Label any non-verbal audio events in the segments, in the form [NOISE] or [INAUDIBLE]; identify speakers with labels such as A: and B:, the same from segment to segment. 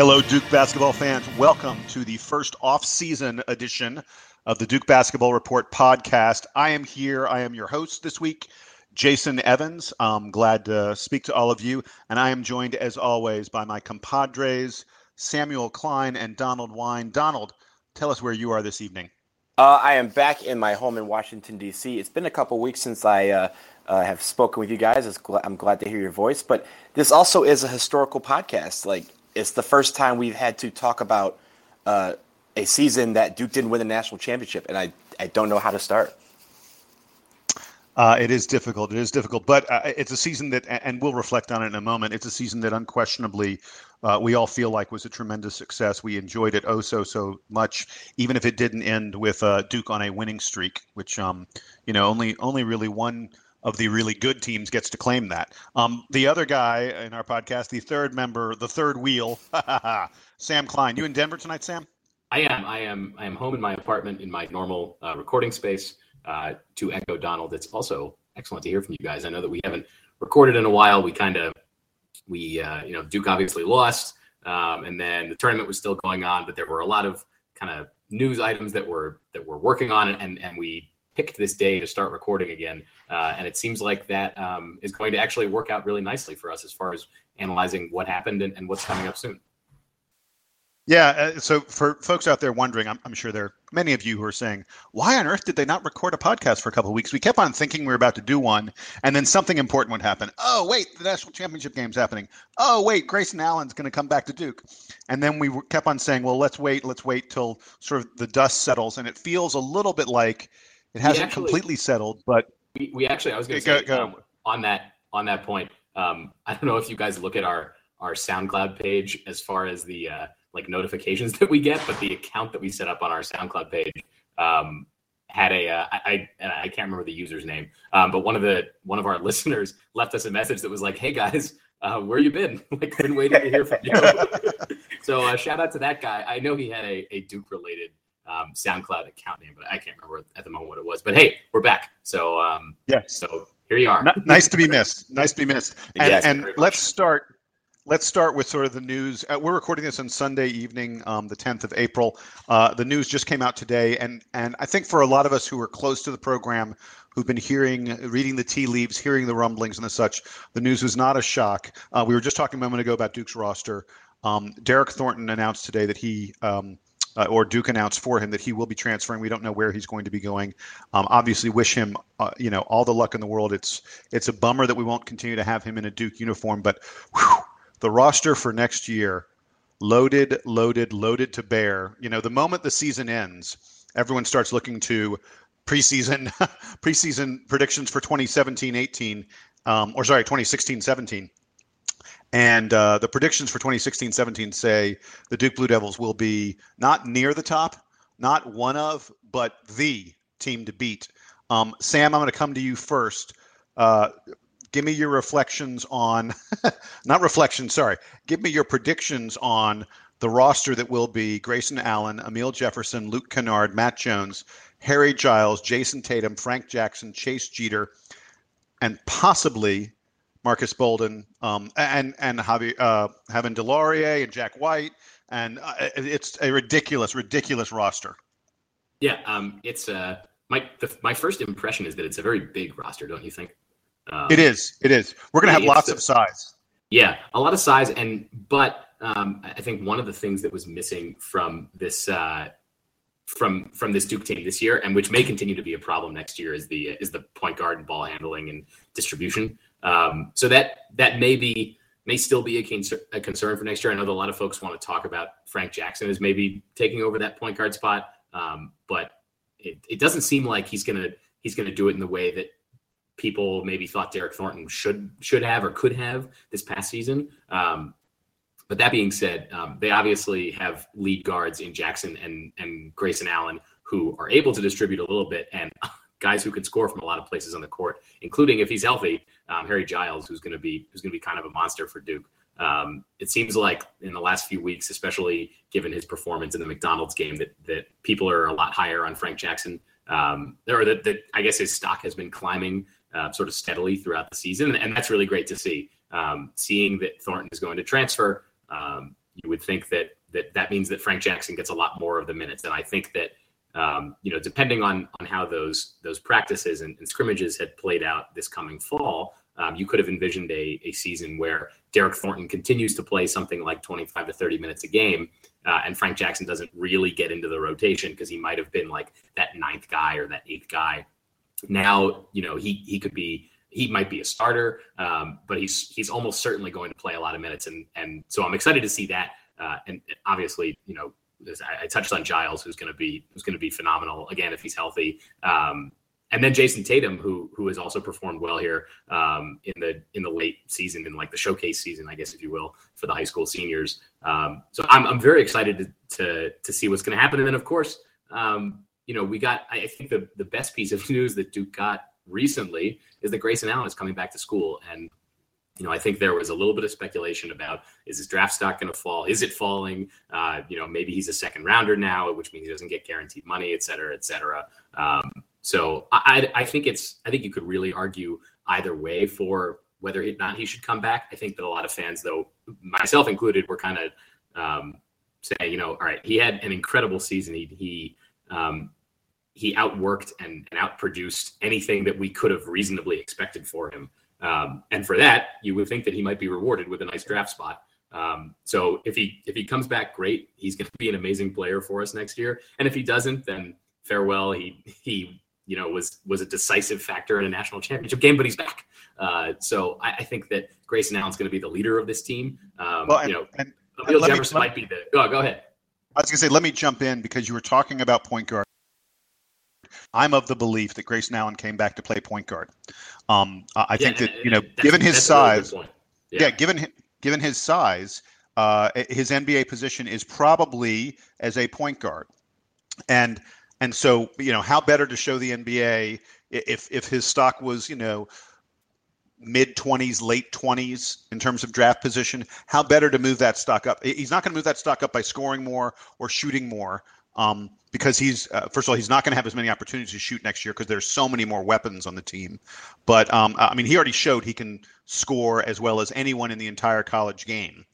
A: Hello, Duke basketball fans. Welcome to the first off-season edition of the Duke Basketball Report podcast. I am here. I am your host this week, Jason Evans. I'm glad to speak to all of you, and I am joined, as always, by my compadres, Samuel Klein and Donald Wine. Donald, tell us where you are this evening.
B: Uh, I am back in my home in Washington, D.C. It's been a couple weeks since I uh, uh, have spoken with you guys. I'm glad to hear your voice. But this also is a historical podcast. Like, it's the first time we've had to talk about uh, a season that Duke didn't win the national championship. And I, I don't know how to start.
A: Uh, it is difficult. It is difficult, but uh, it's a season that, and we'll reflect on it in a moment. It's a season that unquestionably uh, we all feel like was a tremendous success. We enjoyed it oh so so much, even if it didn't end with uh, Duke on a winning streak, which um, you know only only really one of the really good teams gets to claim that. Um, the other guy in our podcast, the third member, the third wheel, [LAUGHS] Sam Klein. You in Denver tonight, Sam?
C: I am. I am. I am home in my apartment in my normal uh, recording space. Uh, to echo Donald, it's also excellent to hear from you guys. I know that we haven't recorded in a while. We kind of we uh, you know Duke obviously lost, um, and then the tournament was still going on, but there were a lot of kind of news items that were that we're working on, and and we picked this day to start recording again, uh, and it seems like that um, is going to actually work out really nicely for us as far as analyzing what happened and, and what's coming up soon.
A: Yeah. Uh, so for folks out there wondering, I'm, I'm, sure there are many of you who are saying, why on earth did they not record a podcast for a couple of weeks? We kept on thinking we were about to do one, and then something important would happen. Oh, wait, the national championship game's happening. Oh, wait, Grayson Allen's going to come back to Duke. And then we kept on saying, well, let's wait, let's wait till sort of the dust settles. And it feels a little bit like it hasn't actually, completely settled, but.
C: We, we actually, I was going to say, go, um, on that on that point, um, I don't know if you guys look at our our SoundCloud page as far as the uh, like notifications [LAUGHS] that we get, but the account that we set up on our SoundCloud page um, had a uh, I, I I can't remember the user's name, um, but one of the one of our [LAUGHS] listeners left us a message that was like, "Hey guys, uh, where you been? [LAUGHS] like, been waiting to hear from you." so uh, shout out to that guy. I know he had a, a Duke related um, SoundCloud account name, but I can't remember at the moment what it was. But hey, we're back. So um,
A: yeah,
C: so here you are.
A: nice to be missed. Nice to be missed. And, yes, and let's start let's start with sort of the news. Uh, we're recording this on Sunday evening, um, the 10th of April. Uh, the news just came out today, and and I think for a lot of us who are close to the program, who've been hearing, reading the tea leaves, hearing the rumblings and the such, the news was not a shock. Uh, we were just talking a moment ago about Duke's roster. Um, Derryck Thornton announced today that he. Um, uh, or Duke announced for him that he will be transferring. We don't know where he's going to be going. Um, obviously, wish him, uh, you know, all the luck in the world. It's it's a bummer that we won't continue to have him in a Duke uniform, but whew, the roster for next year loaded, loaded, loaded to bear. You know, the moment the season ends, everyone starts looking to preseason [LAUGHS] preseason predictions for 2017-18, um, or sorry, 2016-17. And uh, the predictions for 2016-17 say the Duke Blue Devils will be not near the top, not one of, but the team to beat. Um, Sam, I'm going to come to you first. Uh, give me your reflections on, [LAUGHS] not reflections, sorry, give me your predictions on the roster that will be Grayson Allen, Amile Jefferson, Luke Kennard, Matt Jones, Harry Giles, Jayson Tatum, Frank Jackson, Chase Jeter, and possibly Marques Bolden, um, and and Javi, uh, having DeLaurier and Jack White, and uh, it's a ridiculous, ridiculous roster.
C: Yeah, um, it's uh, my the, my first impression is that it's a very big roster, don't you think?
A: Um, it is. It is. We're going to have lots the, of size.
C: Yeah, a lot of size, and but um, I think one of the things that was missing from this uh, from from this Duke team this year, and which may continue to be a problem next year, is the is the point guard and ball handling and distribution. Um, so that that may be may still be a, a concern for next year. I know that a lot of folks want to talk about Frank Jackson as maybe taking over that point guard spot, um, but it, it doesn't seem like he's gonna he's gonna do it in the way that people maybe thought Derryck Thornton should should have or could have this past season. Um, but that being said, um, they obviously have lead guards in Jackson and and Grayson Allen who are able to distribute a little bit and [LAUGHS] guys who can score from a lot of places on the court, including if he's healthy, um, Harry Giles, who's going to be who's going to be kind of a monster for Duke. Um, it seems like in the last few weeks, especially given his performance in the McDonald's game, that that people are a lot higher on Frank Jackson. Um, or that, that I guess his stock has been climbing uh, sort of steadily throughout the season, and that's really great to see. Um, seeing that Thornton is going to transfer, um, you would think that that that means that Frank Jackson gets a lot more of the minutes. And I think that um, you know, depending on on how those those practices and, and scrimmages had played out this coming fall, um, you could have envisioned a, a season where Derryck Thornton continues to play something like 25 to 30 minutes a game, uh, and Frank Jackson doesn't really get into the rotation because he might have been like that ninth guy or that eighth guy. Now, you know, he he could be he might be a starter, um, but he's he's almost certainly going to play a lot of minutes, and and so I'm excited to see that. Uh, and obviously, you know, I, touched on Giles, who's going to be who's going to be phenomenal again if he's healthy. Um, and then Jayson Tatum, who who has also performed well here um, in the in the late season, in like the showcase season, I guess if you will, for the high school seniors. Um, so I'm I'm very excited to to, to see what's going to happen. And then of course, um, you know, we got I think the the best piece of [LAUGHS] news that Duke got recently is that Grayson Allen is coming back to school, and you know, I think there was a little bit of speculation about is his draft stock going to fall? Is it falling? Uh, you know, maybe he's a second rounder now, which means he doesn't get guaranteed money, et cetera, et cetera. Um, so I, I, think it's I think you could really argue either way for whether or not he should come back. I think that a lot of fans, though myself included, were kind of um, saying, you know, all right, he had an incredible season. He he um, he outworked and, and outproduced anything that we could have reasonably expected for him. Um, and for that, you would think that he might be rewarded with a nice draft spot. Um, so if he if he comes back, great. He's going to be an amazing player for us next year. And if he doesn't, then farewell. He he you know was was a decisive factor in a national championship game, but he's back. Uh, so I, I, think that Grayson Allen's going to be the leader of this team. Um, well, and, you know, and, Bill Jefferson me, might be the. Oh, go ahead.
A: I was going to say, let me jump in because you were talking about point guard. I'm of the belief that Grayson Allen came back to play point guard. Um, I yeah, think that you know, given his size, yeah. yeah. given given his size, uh, his NBA position is probably as a point guard, and and so you know, how better to show the NBA if if his stock was you know mid 20s, late 20s in terms of draft position, how better to move that stock up? He's not going to move that stock up by scoring more or shooting more um, because he's uh, first of all he's not going to have as many opportunities to shoot next year because there's so many more weapons on the team. But um, I mean, he already showed he can score as well as anyone in the entire college game.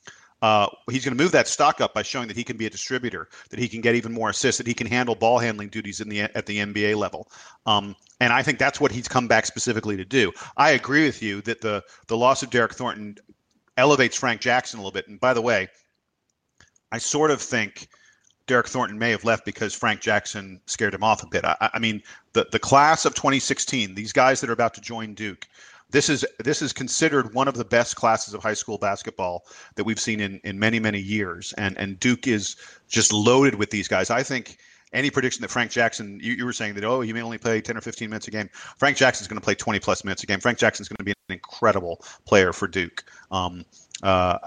A: Uh, he's going to move that stock up by showing that he can be a distributor, that he can get even more assists, that he can handle ball handling duties in the at the NBA level. Um, and I think that's what he's come back specifically to do. I agree with you that the the loss of Derryck Thornton elevates Frank Jackson a little bit. And by the way, I sort of think Derryck Thornton may have left because Frank Jackson scared him off a bit. I, I, mean, the the class of 2016, these guys that are about to join Duke, this is this is considered one of the best classes of high school basketball that we've seen in in many many years, and and Duke is just loaded with these guys. I think any prediction that Frank Jackson, you, you were saying that, oh, he may only play 10 or 15 minutes a game. Frank Jackson's going to play 20 plus minutes a game. Frank Jackson's going to be an incredible player for Duke. Um, uh,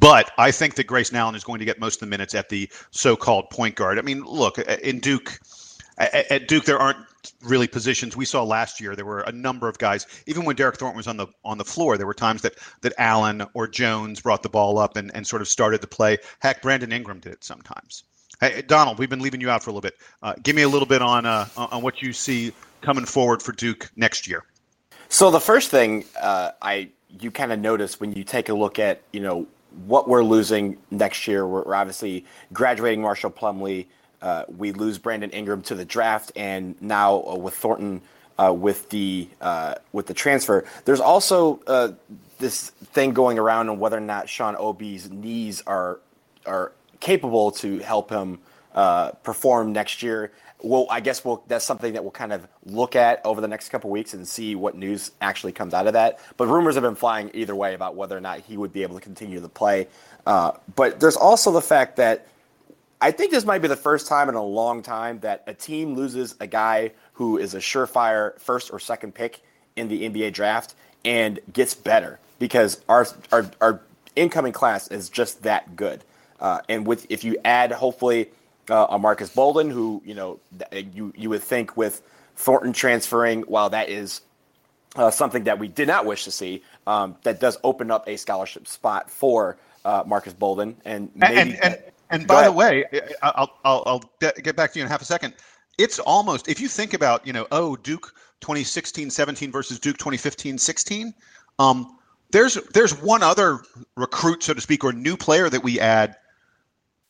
A: but I think that Grayson Allen is going to get most of the minutes at the so-called point guard. I mean, look in Duke. At Duke, there aren't really positions we saw last year. There were a number of guys. Even when Derryck Thornton was on the on the floor, there were times that that Allen or Jones brought the ball up and, and sort of started the play. Heck, Brandon Ingram did it sometimes. Hey, Donald, we've been leaving you out for a little bit. Uh, give me a little bit on uh, on what you see coming forward for Duke next year.
B: So the first thing uh, I you kind of notice when you take a look at you know what we're losing next year. We're, we're obviously graduating Marshall Plumlee. Uh, we lose Brandon Ingram to the draft, and now uh, with Thornton uh, with the uh, with the transfer. There's also uh, this thing going around on whether or not Sean Obi's knees are are capable to help him uh, perform next year well, I guess we'll, that's something that we'll kind of look at over the next couple weeks and see what news actually comes out of that. But rumors have been flying either way about whether or not he would be able to continue to play. Uh, but there's also the fact that I think this might be the first time in a long time that a team loses a guy who is a surefire first or second pick in the NBA draft and gets better because our our, our incoming class is just that good. Uh, and with if you add hopefully uh, Marques Bolden, who you know you you would think with Thornton transferring, while that is uh, something that we did not wish to see, um, that does open up a scholarship spot for uh, Marques Bolden, and maybe,
A: and and, and by the way, I'll, I'll I'll get back to you in half a second. It's almost if you think about you know oh Duke 2016 17 versus Duke 2015 16. Um, there's there's one other recruit, so to speak, or new player that we add.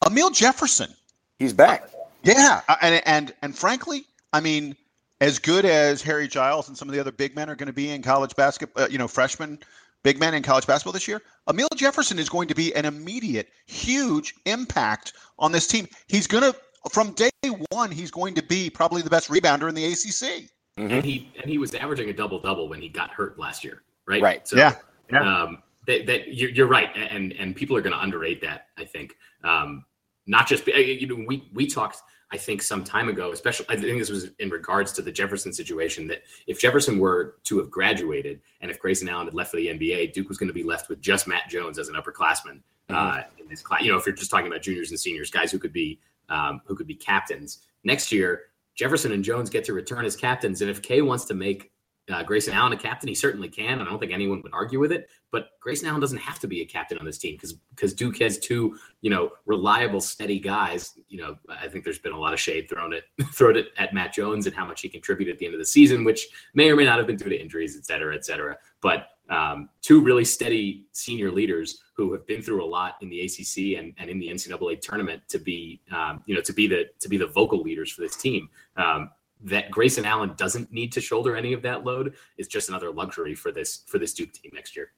A: Amile Jefferson.
B: He's back.
A: Yeah, and and and frankly, I mean, as good as Harry Giles and some of the other big men are going to be in college basketball, uh, you know, freshmen, big men in college basketball this year, Amile Jefferson is going to be an immediate, huge impact on this team. He's going to, from day one, he's going to be probably the best rebounder in the ACC.
C: Mm-hmm. And he and he was averaging a double double when he got hurt last year, right?
B: Right.
A: So, yeah.
C: yeah. Um, that, that you're, you're right, and and people are going to underrate that. I think. Um, not just you know we we talked I think some time ago, especially I think this was in regards to the Jefferson situation, that if Jefferson were to have graduated and if Grayson Allen had left for the NBA, Duke was going to be left with just Matt Jones as an upperclassman mm-hmm. uh, in this class. You know, if you're just talking about juniors and seniors, guys who could be um, who could be captains next year. Jefferson and Jones get to return as captains, and if K wants to make uh, Grayson Allen a captain, he certainly can. I don't think anyone would argue with it. But Grayson Allen doesn't have to be a captain on this team because because Duke has two you know reliable, steady guys. You know, I think there's been a lot of shade thrown at [LAUGHS] thrown at, at Matt Jones and how much he contributed at the end of the season, which may or may not have been due to injuries, et cetera, et cetera. But um, two really steady senior leaders who have been through a lot in the ACC and, and in the NCAA tournament to be um, you know to be the to be the vocal leaders for this team. Um, that Grayson Allen doesn't need to shoulder any of that load is just another luxury for this for this Duke team next year.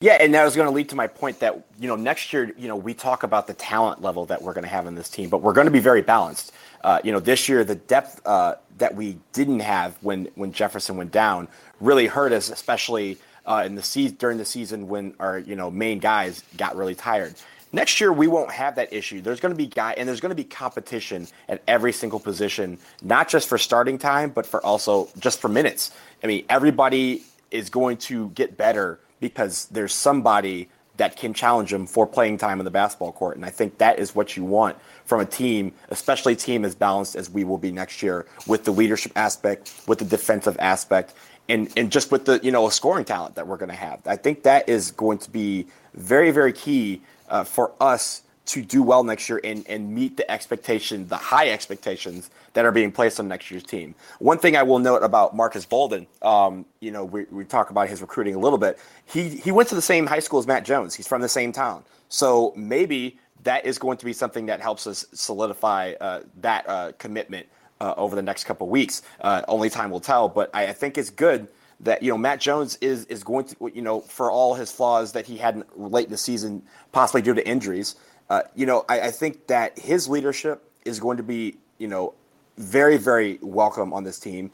B: Yeah, and that was going to lead to my point that you know next year, you know, we talk about the talent level that we're going to have in this team, but we're going to be very balanced. Uh, you know, this year the depth uh, that we didn't have when when Jefferson went down really hurt us, especially uh, in the season during the season when our you know main guys got really tired. Next year, we won't have that issue. There's going to be guy, and there's going to be competition at every single position, not just for starting time, but for also just for minutes. I mean, everybody is going to get better because there's somebody that can challenge them for playing time in the basketball court. And I think that is what you want from a team, especially a team as balanced as we will be next year with the leadership aspect, with the defensive aspect, and, and just with the, you know, scoring talent that we're going to have. I think that is going to be very, very key uh, for us to do well next year and, and meet the expectation, the high expectations that are being placed on next year's team. One thing I will note about Marques Bolden, um, you know, we, we talk about his recruiting a little bit. He he went to the same high school as Matt Jones. He's from the same town, so maybe that is going to be something that helps us solidify uh, that uh, commitment uh, over the next couple weeks. Uh, only time will tell, but I, I think it's good that you know Matt Jones is is going to you know for all his flaws that he had late in the season, possibly due to injuries. Uh, you know, I, I, think that his leadership is going to be you know very very welcome on this team.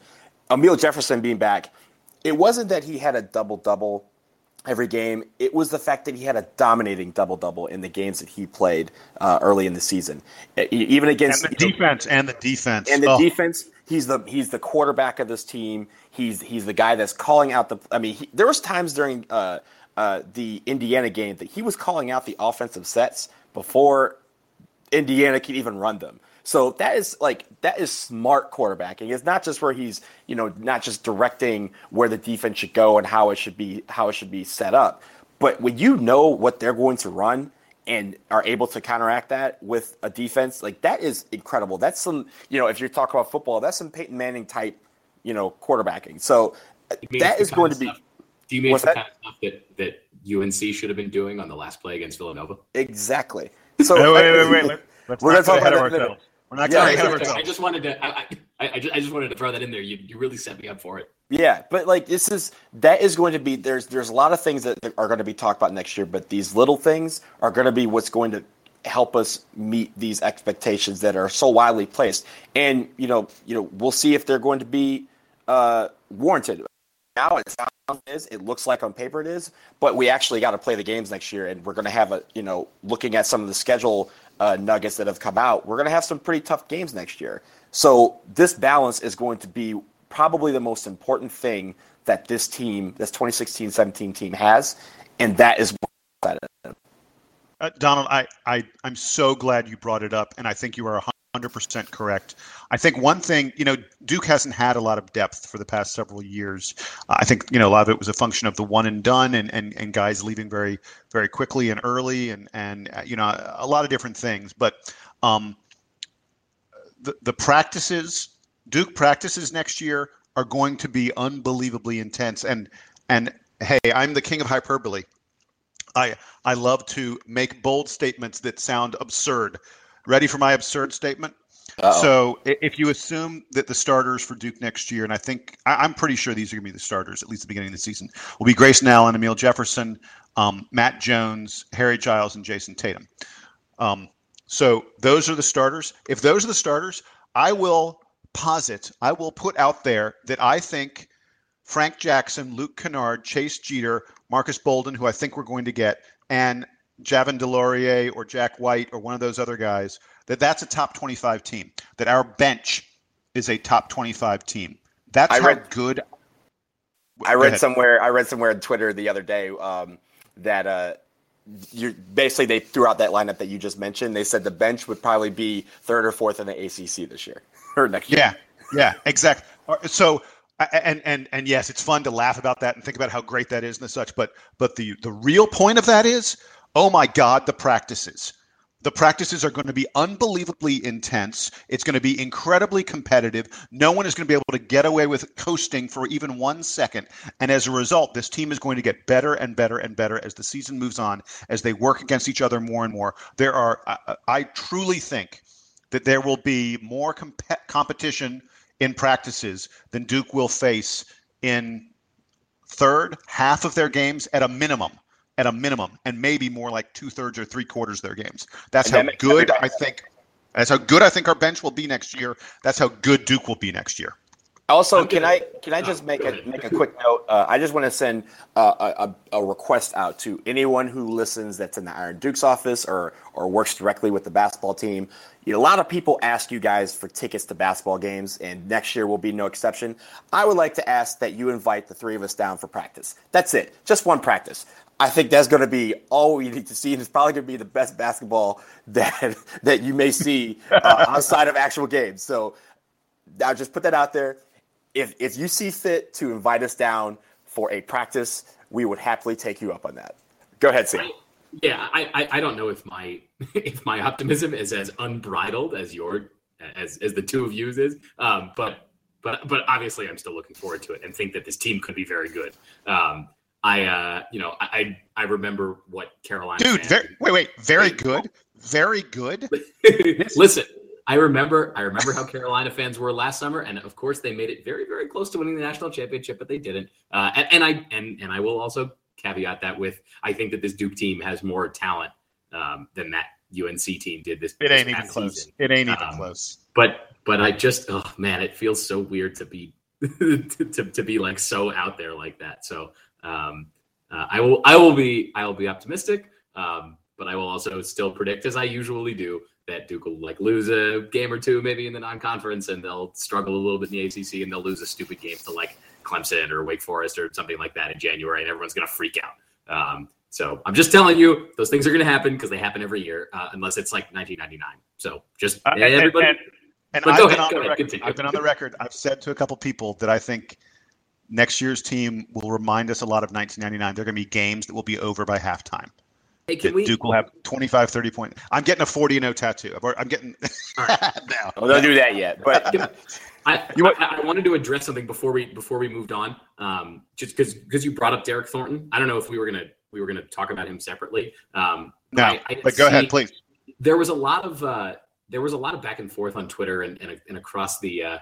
B: Amile Jefferson being back, it wasn't that he had a double double every game. It was the fact that he had a dominating double double in the games that he played uh, early in the season, even against
A: and the defense and the defense
B: and the oh. defense. He's the he's the quarterback of this team. He's he's the guy that's calling out the. I mean, he, there was times during uh, uh, the Indiana game that he was calling out the offensive sets before Indiana could even run them. So that is like that is smart quarterbacking. It's not just where he's you know not just directing where the defense should go and how it should be how it should be set up, but when you know what they're going to run and are able to counteract that with a defense like that is incredible. That's some you know if you're talking about football, that's some Peyton Manning type you know quarterbacking. So uh, that is going to be.
C: Stuff. Do you mean the that? kind of stuff that that UNC should have been doing on the last play against Villanova?
B: Exactly. [LAUGHS]
A: So wait, wait, wait, wait. [LAUGHS] Let's we're going to talk about ourselves. We're not
C: yeah, ahead of ourselves. I just wanted to. I, I, I, just, I just wanted to throw that in there. You, you really set me up for it.
B: Yeah, but like this is that is going to be there's there's a lot of things that are going to be talked about next year, but these little things are going to be what's going to help us meet these expectations that are so widely placed. And you know, you know, we'll see if they're going to be uh, warranted. Now it sounds is it looks like on paper it is, but we actually got to play the games next year, and we're going to have a you know looking at some of the schedule uh, nuggets that have come out, we're going to have some pretty tough games next year. So this balance is going to be probably the most important thing that this team, this 2016-17 team has, and that is what
A: uh, Donald, I, I, I'm so glad you brought it up, and I think you are 100% correct. I think one thing, you know, Duke hasn't had a lot of depth for the past several years. Uh, I think, you know, a lot of it was a function of the one and done and, and, and guys leaving very, very quickly and early and, and uh, you know, a lot of different things. But um, the, the practices, Duke practices next year are going to be unbelievably intense. And, and hey, I'm the king of hyperbole. I I love to make bold statements that sound absurd. Ready for my absurd statement? Uh-oh. So if you assume that the starters for Duke next year, and I think I, am pretty sure these are going to be the starters at least the beginning of the season, will be Grayson Allen, Amile Jefferson, um, Matt Jones, Harry Giles, and Jayson Tatum. Um, so those are the starters. If those are the starters, I will posit, I will put out there that I think Frank Jackson, Luke Kennard, Chase Jeter, Marques Bolden, who I think we're going to get, and Javin DeLaurier or Jack White or one of those other guys, that that's a top 25 team. That our bench is a top 25 team. That's I how read, good.
B: I read somewhere. I read somewhere on Twitter the other day um, that uh, you basically they threw out that lineup that you just mentioned. They said the bench would probably be third or fourth in the ACC this year [LAUGHS] or next
A: year. Yeah, yeah, exactly. So and and and yes, it's fun to laugh about that and think about how great that is and such. But but the the real point of that is, oh my God, the practices. The practices are going to be unbelievably intense. It's going to be incredibly competitive. No one is going to be able to get away with coasting for even one second. And as a result, this team is going to get better and better and better as the season moves on, as they work against each other more and more. There are, I, I truly think that there will be more comp- competition in practices than Duke will face in third half of their games at a minimum at a minimum, and maybe more like two thirds or three quarters of their games. That's how good I think. That's how good I think our bench will be next year. That's how good Duke will be next year.
B: Also, can I can I just make a make a quick note? Uh, I just want to send uh, a, a request out to anyone who listens that's in the Iron Duke's office or or works directly with the basketball team. You know, a lot of people ask you guys for tickets to basketball games, and next year will be no exception. I would like to ask that you invite the three of us down for practice. That's it, just one practice. I think that's going to be all we need to see, and it's probably going to be the best basketball [LAUGHS] that that you may see uh, outside of actual games. So, I'll just put that out there if if you see fit to invite us down for a practice, we would happily take you up on that. Go ahead, Sam.
C: yeah, I, I don't know if my [LAUGHS] if my optimism is as unbridled as your as as the two of yous is, um, but but but obviously I'm still looking forward to it and think that this team could be very good. Um, I uh, you know I I remember what Carolina.
A: Dude, very, wait wait, very good, very good. [LAUGHS]
C: Listen, I remember I remember how Carolina fans were last summer, and of course they made it very very close to winning the national championship, but they didn't. Uh, and, and, I and and I will also caveat that with I think that this Duke team has more talent um, than that UNC team did this.
A: It ain't even close. Season. It ain't even um, close.
C: But but I just oh man, it feels so weird to be [LAUGHS] to, to, to be like so out there like that. So um, uh, I will I will be I will be optimistic. Um, but I will also still predict, as I usually do, that Duke will like lose a game or two maybe in the non-conference, and they'll struggle a little bit in the ACC, and they'll lose a stupid game to like Clemson or Wake Forest or something like that in January, and everyone's gonna freak out. Um, so I'm just telling you, those things are going to happen because they happen every year, uh, unless it's like 1999. So just uh, everybody.
A: And, and, and I've, been ahead, record, I've been on the record. I've said to a couple people that I think next year's team will remind us a lot of 1999. They're going to be games that will be over by halftime. Hey, can we? Duke will have 25, 30 points. I'm getting a 40 0 tattoo. I'm getting. [LAUGHS]
B: All right. now. Well, don't do that yet. But
C: I, you, I, I, wanted to address something before we before we moved on. Um, just because because you brought up Derryck Thornton. I don't know if we were gonna we were gonna talk about him separately. Um,
A: no, I, I but go see, ahead, please.
C: There was a lot of uh, there was a lot of back and forth on Twitter and and, and across the uh,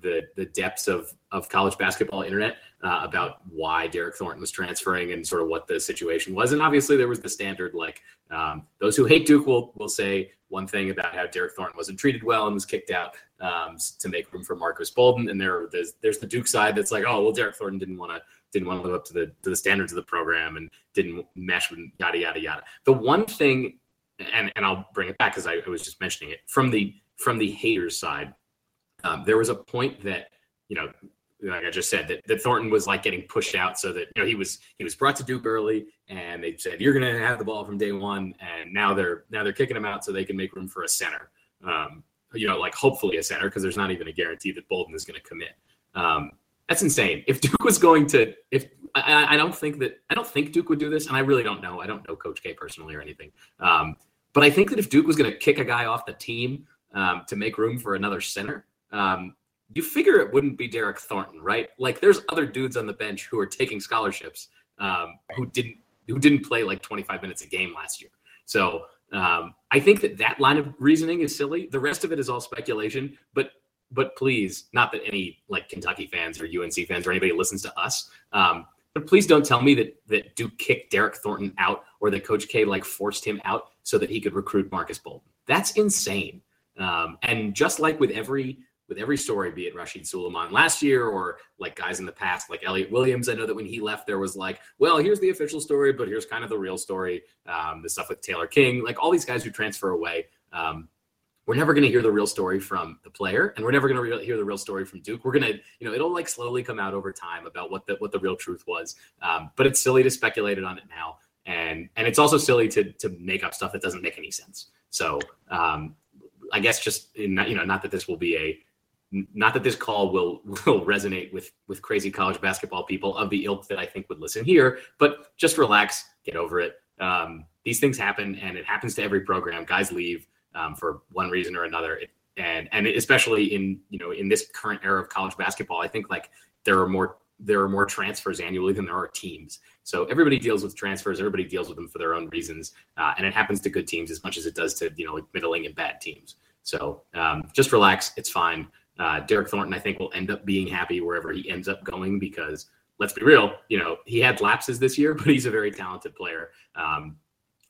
C: the the depths of of college basketball internet uh, about why Derryck Thornton was transferring and sort of what the situation was. And obviously, there was the standard like um, those who hate Duke will will say one thing about how Derryck Thornton wasn't treated well and was kicked out um, to make room for Marques Bolden. And there there's there's the Duke side that's like, oh well, Derryck Thornton didn't want to didn't want to live up to the to the standards of the program and didn't mesh with yada yada yada. The one thing, and and I'll bring it back because I, I was just mentioning it from the from the haters side um, there was a point that you know like I just said, that, that Thornton was like getting pushed out so that, you know, he was, he was brought to Duke early and they said, you're going to have the ball from day one. And now they're, now they're kicking him out so they can make room for a center. Um, you know, like hopefully a center, cause there's not even a guarantee that Bolden is going to commit. Um, that's insane. If Duke was going to, if I, I, don't think that, I don't think Duke would do this. And I really don't know. I don't know Coach K personally or anything. Um, but I think that if Duke was going to kick a guy off the team um, to make room for another center, um, you figure it wouldn't be Derryck Thornton, right? Like there's other dudes on the bench who are taking scholarships um, who didn't who didn't play like 25 minutes a game last year. So um, I think that that line of reasoning is silly. The rest of it is all speculation. But but please, not that any like Kentucky fans or UNC fans or anybody listens to us. Um, but please don't tell me that that Duke kicked Derryck Thornton out or that Coach K like forced him out so that he could recruit Marques Bolden. That's insane. Um, and just like with every with every story, be it Rasheed Sulaimon last year or like guys in the past, like Elliot Williams. I know that when he left, there was like, well, here's the official story, but here's kind of the real story. Um, the stuff with Taylor King, like all these guys who transfer away. Um, we're never going to hear the real story from the player, and we're never going to re- hear the real story from Duke. We're going to, you know, it'll like slowly come out over time about what the what the real truth was. Um, but it's silly to speculate on it now, and and it's also silly to to make up stuff that doesn't make any sense. So um, I guess just in, you know, not that this will be a not that this call will [LAUGHS] will resonate with with crazy college basketball people of the ilk that I think would listen here, but just relax, get over it. Um, these things happen, and it happens to every program. Guys leave um, for one reason or another, it, and and especially in you know in this current era of college basketball, I think like there are more there are more transfers annually than there are teams. So everybody deals with transfers. Everybody deals with them for their own reasons, uh, and it happens to good teams as much as it does to you know like middling and bad teams. So um, just relax. It's fine. Uh, Derryck Thornton, I think, will end up being happy wherever he ends up going because let's be real, you know, he had lapses this year, [LAUGHS] but he's a very talented player. Um,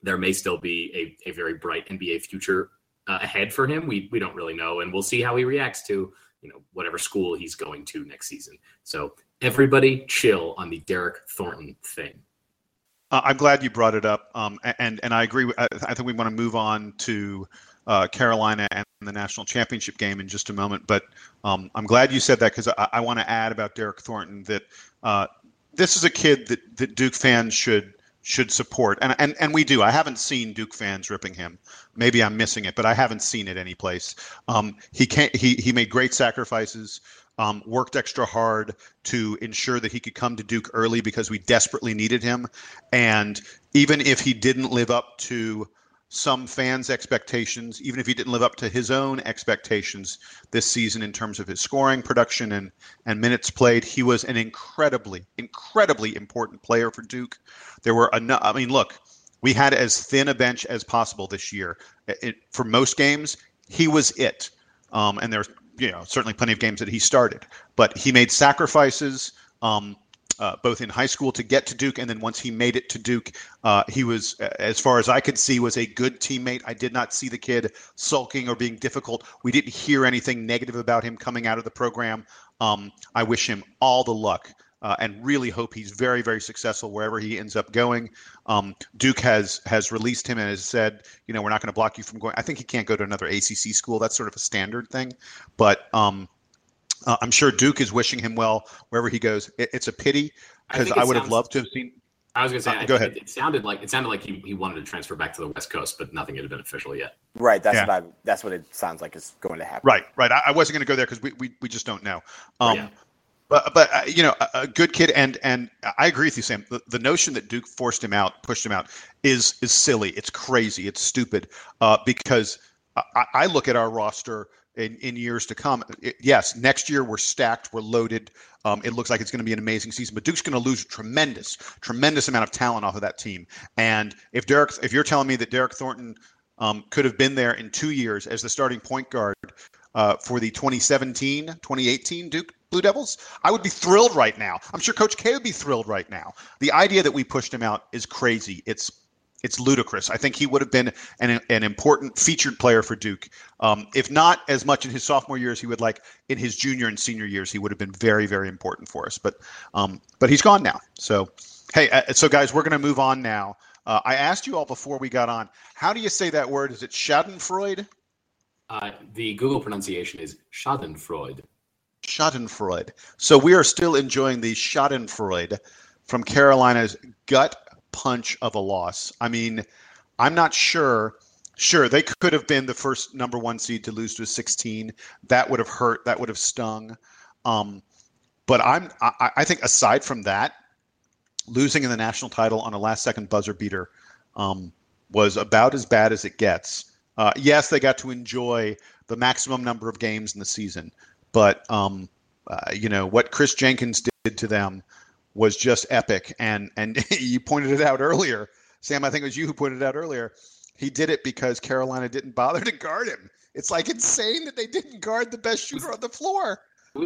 C: there may still be a, a very bright NBA future uh, ahead for him. We, we don't really know, and we'll see how he reacts to, you know, whatever school he's going to next season. So everybody chill on the Derryck Thornton thing.
A: Uh, I'm glad you brought it up, um, and and I agree. I, I think we want to move on to uh, Carolina and the national championship game in just a moment. But um, I'm glad you said that because I, I want to add about Derryck Thornton that uh, this is a kid that, that Duke fans should should support, and, and and we do. I haven't seen Duke fans ripping him. Maybe I'm missing it, but I haven't seen it anyplace. Um, he can't. He he made great sacrifices. Um, worked extra hard to ensure that he could come to Duke early because we desperately needed him. And even if he didn't live up to some fans' expectations, even if he didn't live up to his own expectations this season in terms of his scoring, production, and and minutes played. He was an incredibly, incredibly important player for Duke. There were enough. I mean, look, we had as thin a bench as possible this year. It, for most games, he was it. Um, and there's you know certainly plenty of games that he started, but he made sacrifices. Um, uh, both in high school to get to Duke, and then once he made it to Duke, uh, he was, as far as I could see, was a good teammate. I did not see the kid sulking or being difficult. We didn't hear anything negative about him coming out of the program. Um, I wish him all the luck. Uh, and really hope he's very, very successful wherever he ends up going. Um, Duke has has released him and has said, you know, we're not going to block you from going. I think he can't go to another ACC school. That's sort of a standard thing, but um, uh, I'm sure Duke is wishing him well wherever he goes. It, it's a pity because I, I, would sounds, have loved to have seen.
C: I was going to say,
A: uh, go ahead.
C: It, it, sounded like it sounded like he, he wanted to transfer back to the West Coast, but nothing had been official yet.
B: Right. That's yeah. what I, that's what it sounds like is going to happen.
A: Right. Right. I, I wasn't going to go there because we, we we just don't know. Um, yeah. But but uh, you know, a, a, good kid, and and I agree with you, Sam. The, the, notion that Duke forced him out, pushed him out, is is silly. It's crazy. It's stupid. Uh, because I, I look at our roster in, in years to come. It, yes, next year we're stacked, we're loaded. Um, it looks like it's going to be an amazing season, but Duke's going to lose tremendous, tremendous amount of talent off of that team. And if Derryck, if you're telling me that Derryck Thornton um, could have been there in two years as the starting point guard uh, for the 2017, 2018 Duke Blue Devils, I would be thrilled right now. I'm sure Coach K would be thrilled right now. The idea that we pushed him out is crazy. It's it's ludicrous. I think he would have been an, an important featured player for Duke. Um, if not as much in his sophomore years, he would like in his junior and senior years, he would have been very, very important for us. But um, but he's gone now. So hey, uh, so guys, we're going to move on now. Uh, I asked you all before we got on, how do you say that word? Is it Schadenfreude?
C: Uh, the Google pronunciation is Schadenfreude.
A: Schadenfreude. So we are still enjoying the Schadenfreude from Carolina's gut punch of a loss. I mean, I'm not sure. Sure, they could have been the first number one seed to lose to a 16. That would have hurt. That would have stung. Um, but I'm. I, I, think aside from that, losing in the national title on a last-second buzzer beater um, was about as bad as it gets. Uh, yes, they got to enjoy the maximum number of games in the season, but um, uh, you know what Kris Jenkins did to them was just epic. And and [LAUGHS] you pointed it out earlier, Sam. I think it was you who pointed it out earlier. He did it because Carolina didn't bother to guard him. It's like insane that they didn't guard the best shooter on the floor.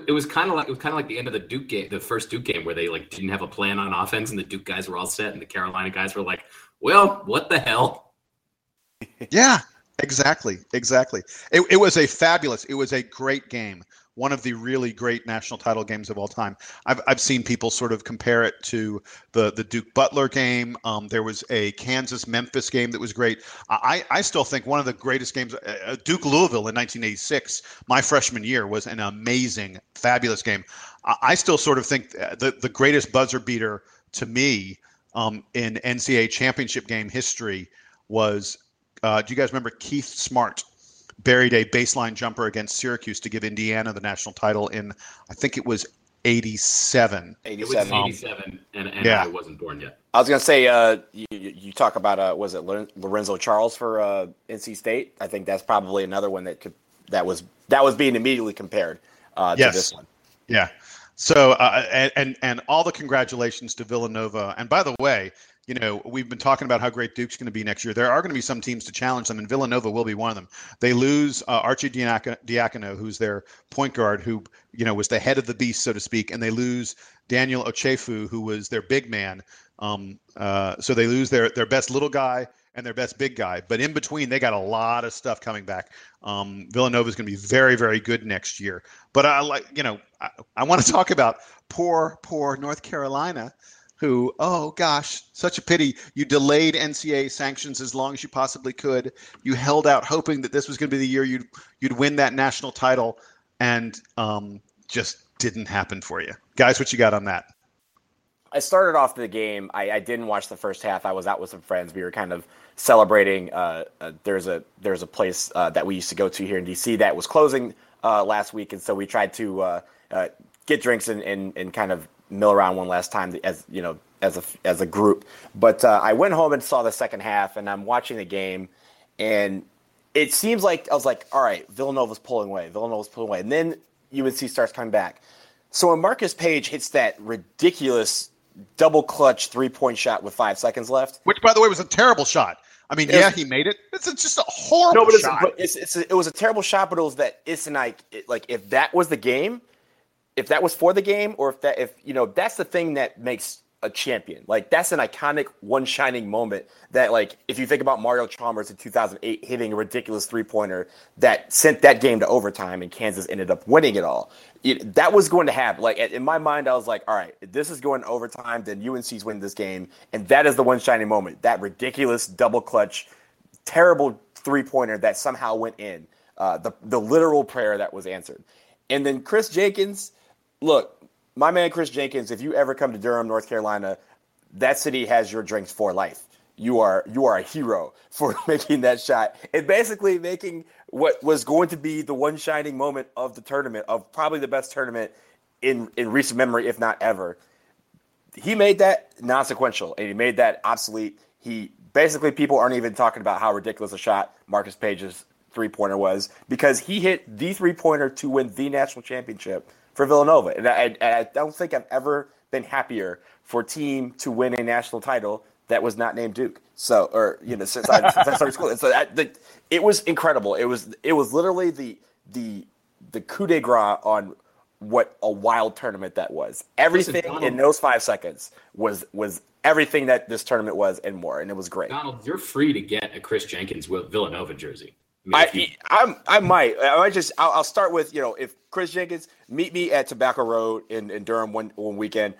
C: It was kind of like it was kind of like the end of the Duke game, the first Duke game, where they like didn't have a plan on offense, and the Duke guys were all set, and the Carolina guys were like, "Well, what the hell?"
A: yeah, exactly, exactly. It, it was a fabulous. It was a great game one of the really great national title games of all time. I've, I've seen people sort of compare it to the the Duke Butler game. Um, there was a Kansas Memphis game that was great. I, I still think one of the greatest games, uh, uh Duke Louisville in 1986, my freshman year, was an amazing, fabulous game. I, I still sort of think uh, the the greatest buzzer beater to me um, in NCAA championship game history was. Uh, do you guys remember Keith Smart? Buried a baseline jumper against Syracuse to give Indiana the national title in, I think it was 87.
C: 87. It was 87, and, and yeah. I wasn't born yet.
B: I was going to say, uh, you, you, talk about, uh, was it Lorenzo Charles for uh, NC State? I think that's probably another one that could, that was, that was being immediately compared uh, to
A: yes.
B: this one.
A: Yeah. So, uh, and, and, and all the congratulations to Villanova. And by the way, you know, we've been talking about how great Duke's going to be next year. There are going to be some teams to challenge them, and Villanova will be one of them. They lose uh, Arcidiacono, who's their point guard, who you know was the head of the beast, so to speak, and they lose Daniel Ochefu, who was their big man. Um, uh, so they lose their their best little guy and their best big guy. But in between, they got a lot of stuff coming back. Um, Villanova is going to be very, very good next year. But I like, you know, I, I want to [LAUGHS] talk about poor, poor North Carolina who, oh gosh, such a pity. You delayed NCAA sanctions as long as you possibly could. You held out hoping that this was going to be the year you'd you'd win that national title, and um, just didn't happen for you. Guys, what you got on that?
B: I started off the game. I, I didn't watch the first half. I was out with some friends. We were kind of celebrating. Uh, uh, there's a there's a place uh, that we used to go to here in DC that was closing uh, last week, and so we tried to uh, uh, get drinks and, and, and kind of mill around one last time as you know as a as a group. But uh, I went home and saw the second half, and I'm watching the game, and it seems like I was like, all right, Villanova's pulling away, Villanova's pulling away, and then UNC starts coming back. So when Marcus Paige hits that ridiculous double clutch three point shot with five seconds left,
A: which by the way was a terrible shot. I mean, yeah, he made it. It's just a horrible no,
B: but
A: it's, shot.
B: But it's, it's a, it was a terrible shot, but it was that it's like it, like if that was the game, if that was for the game or if that if you know that's the thing that makes a champion. Like that's an iconic one shining moment that like if you think about Mario Chalmers in 2008 hitting a ridiculous three-pointer that sent that game to overtime and Kansas ended up winning it all. It, that was going to happen. Like in my mind I was like, all right, this is going overtime then UNC's winning this game and that is the one shining moment. That ridiculous double clutch terrible three-pointer that somehow went in. Uh, the the literal prayer that was answered. And then Kris Jenkins look, my man Kris Jenkins, if you ever come to Durham, North Carolina, that city has your drinks for life. You are you are a hero [LAUGHS] for making that shot and basically making what was going to be the one shining moment of the tournament, of probably the best tournament in in recent memory, if not ever. He made that non-sequential and he made that obsolete. He basically people aren't even talking about how ridiculous a shot Marcus Paige's three pointer was because he hit the three pointer to win the national championship for Villanova. And I, I, don't think I've ever been happier for a team to win a national title that was not named Duke. So, or you know, since I, since I started school, so that, the, it was incredible. It was it was literally the the the coup de grace on what a wild tournament that was. Everything Listen, in those five seconds was was everything that this tournament was and more, and it was great.
C: Donald, you're free to get a Kris Jenkins Villanova jersey.
B: I, mean, I, I, I might. I might just. I'll, I'll, start with you know if Kris Jenkins meet me at Tobacco Road in, in Durham one one weekend,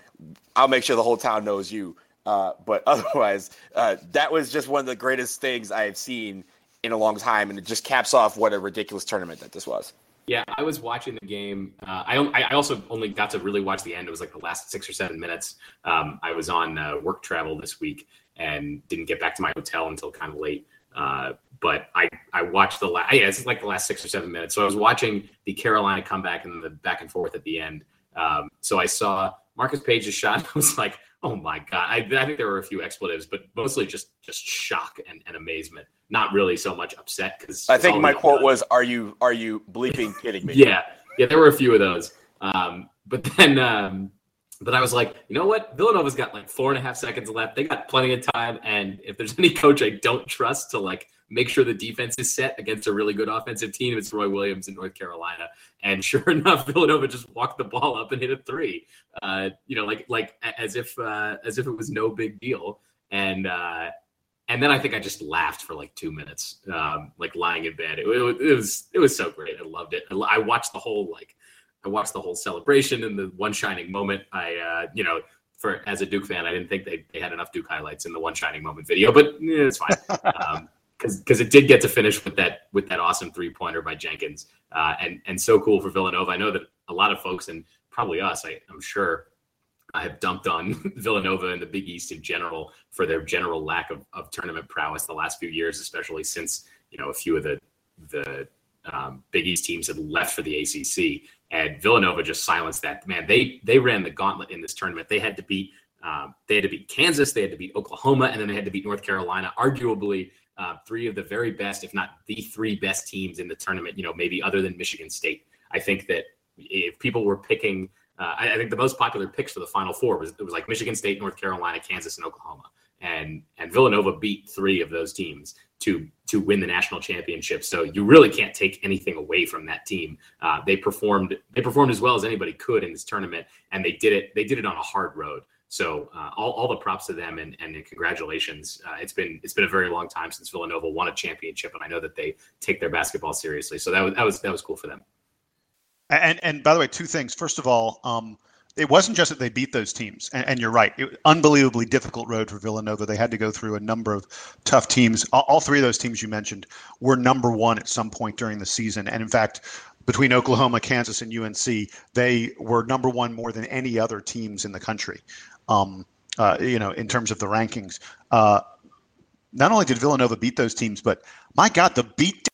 B: I'll make sure the whole town knows you. Uh, but [LAUGHS] otherwise, uh, that was just one of the greatest things I have seen in a long time, and it just caps off what a ridiculous tournament that this was.
C: Yeah, I was watching the game. Uh, I I also only got to really watch the end. It was like the last six or seven minutes. Um, I was on uh, work travel this week and didn't get back to my hotel until kind of late. Uh, but I, I watched the last, yeah, it's like the last six or seven minutes. So I was watching the Carolina comeback and the back and forth at the end. Um, so I saw Marcus Paige's shot. [LAUGHS] I was like, oh my God. I, I, think there were a few expletives, but mostly just, just shock and, and amazement. Not really so much upset because
B: I think my quote was, are you, are you bleeping kidding me? [LAUGHS]
C: yeah. Yeah. There were a few of those. Um, but then, um, but I was like, you know what? Villanova's got like four and a half seconds left. They got plenty of time. And if there's [LAUGHS] any coach I don't trust to like make sure the defense is set against a really good offensive team, it's Roy Williams in North Carolina. And [LAUGHS] sure enough, Villanova just walked the ball up and hit a three. Uh, you know, like like as if uh, as if it was no big deal. And uh, and then I think I just laughed for like two minutes, um, like lying in bed. It, it, it was it was so great. I loved it. I watched the whole like I watched the whole celebration and the one shining moment. I, uh, you know, for as a Duke fan, I didn't think they, they had enough Duke highlights in the one shining moment video, but yeah, it's fine. [LAUGHS] um, because because it did get to finish with that with that awesome three pointer by Jenkins, uh, and and so cool for Villanova. I know that a lot of folks and probably us, I, I'm sure, I have dumped on [LAUGHS] Villanova and the Big East in general for their general lack of, of tournament prowess the last few years, especially since you know a few of the the um, Big East teams had left for the ACC and Villanova just silenced that. Man, they they ran the gauntlet in this tournament. They had to beat um, they had to beat Kansas, they had to beat Oklahoma, and then they had to beat North Carolina. Arguably, uh, three of the very best, if not the three best teams in the tournament. You know, maybe other than Michigan State. I think that if people were picking, uh, I, I, think the most popular picks for the Final Four was it was like Michigan State, North Carolina, Kansas, and Oklahoma. And and Villanova beat three of those teams to to win the national championship. So you really can't take anything away from that team. Uh, they performed they performed as well as anybody could in this tournament, and they did it. They did it on a hard road. So uh, all, all the props to them and, and congratulations. Uh, it's been it's been a very long time since Villanova won a championship, and I know that they take their basketball seriously. So that was that was that was cool for them.
A: And and by the way, two things. First of all, um, it wasn't just that they beat those teams, and, and you're right. It, unbelievably difficult road for Villanova. They had to go through a number of tough teams. All, all, three of those teams you mentioned were number one at some point during the season, and in fact, between Oklahoma, Kansas, and UNC, they were number one more than any other teams in the country. Um, uh, you know, in terms of the rankings. Uh, not only did Villanova beat those teams, but my God, the beat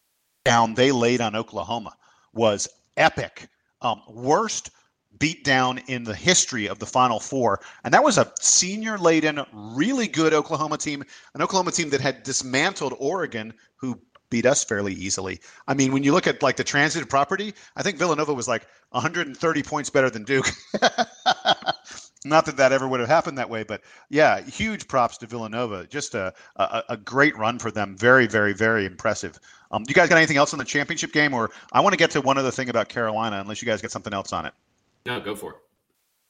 A: down they laid on Oklahoma was epic. Um, worst beat down in the history of the Final Four. And that was a senior laden, really good Oklahoma team, an Oklahoma team that had dismantled Oregon, who beat us fairly easily. I mean, when you look at like the transitive property, I think Villanova was like 130 points better than Duke. [LAUGHS] Not that that ever would have happened that way, but yeah, huge props to Villanova. Just a, a, a great run for them. Very, very, very impressive. Um, you guys got anything else on the championship game, or I want to get to one other thing about Carolina, unless you guys got something else on it.
C: No, go for it.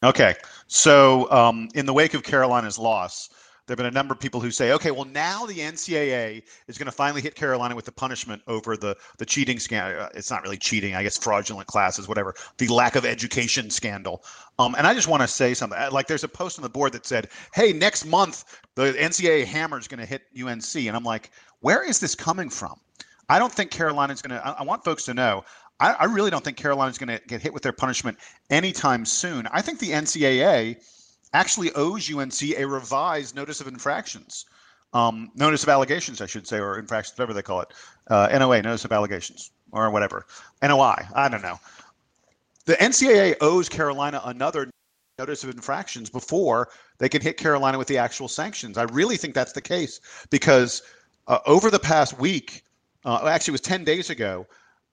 A: Okay. So, um, in the wake of Carolina's loss, there have been a number of people who say, okay, well, now the NCAA is going to finally hit Carolina with the punishment over the, the cheating scandal. Uh, it's not really cheating, I guess, fraudulent classes, whatever, the lack of education scandal. Um, and I just want to say something. Uh, like, there's a post on the board that said, hey, next month, the NCAA hammer is going to hit UNC. And I'm like, where is this coming from? I don't think Carolina's going to, I, want folks to know, I, I really don't think Carolina's going to get hit with their punishment anytime soon. I think the NCAA actually owes UNC a revised notice of infractions, um, notice of allegations, I should say, or infractions, whatever they call it, uh, NOA, notice of allegations, or whatever, NOI. I don't know. The NCAA owes Carolina another notice of infractions before they can hit Carolina with the actual sanctions. I really think that's the case because uh, over the past week, uh, actually, it was 10 days ago,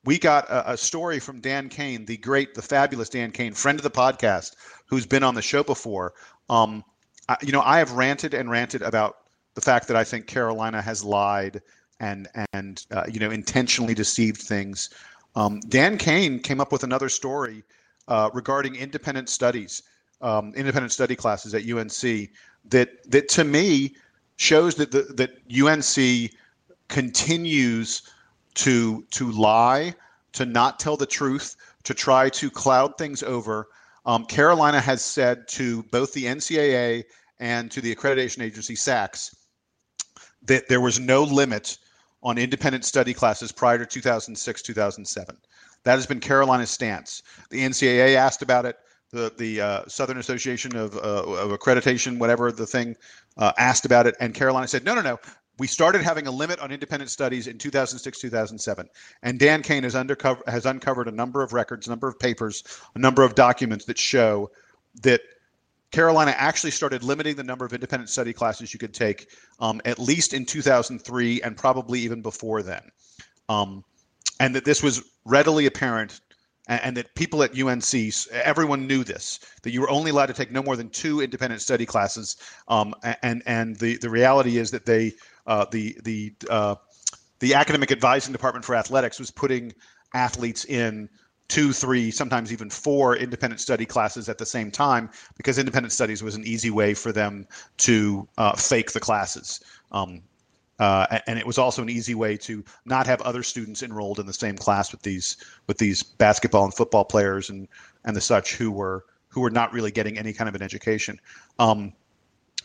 A: we got a, a, story from Dan Kane, the great, the fabulous Dan Kane, friend of the podcast, who's been on the show before. Um, I, you know, I have ranted and ranted about the fact that I think Carolina has lied and and uh, you know intentionally deceived things. Um, Dan Kane came up with another story uh, regarding independent studies, um, independent study classes at UNC that that to me shows that the, that UNC continues to to lie, to not tell the truth, to try to cloud things over. Um, Carolina has said to both the NCAA and to the accreditation agency SACS that there was no limit on independent study classes prior to 2006 2007. That has been Carolina's stance. The NCAA asked about it. The the uh, Southern Association of, uh, of Accreditation, whatever the thing, uh, asked about it, and Carolina said, no, no, no we started having a limit on independent studies in 2006 2007 and dan kane has, undercover, has uncovered a number of records a number of papers a number of documents that show that carolina actually started limiting the number of independent study classes you could take um, at least in 2003 and probably even before then um, and that this was readily apparent and, and, that people at UNC, everyone knew this, that you were only allowed to take no more than two independent study classes. Um, and and the, the reality is that they, uh, the, the, uh, the academic advising department for athletics was putting athletes in two, three, sometimes even four independent study classes at the same time because independent studies was an easy way for them to uh, fake the classes. Um, uh, and it was also an easy way to not have other students enrolled in the same class with these with these basketball and football players and and the such who were who were not really getting any kind of an education. Um,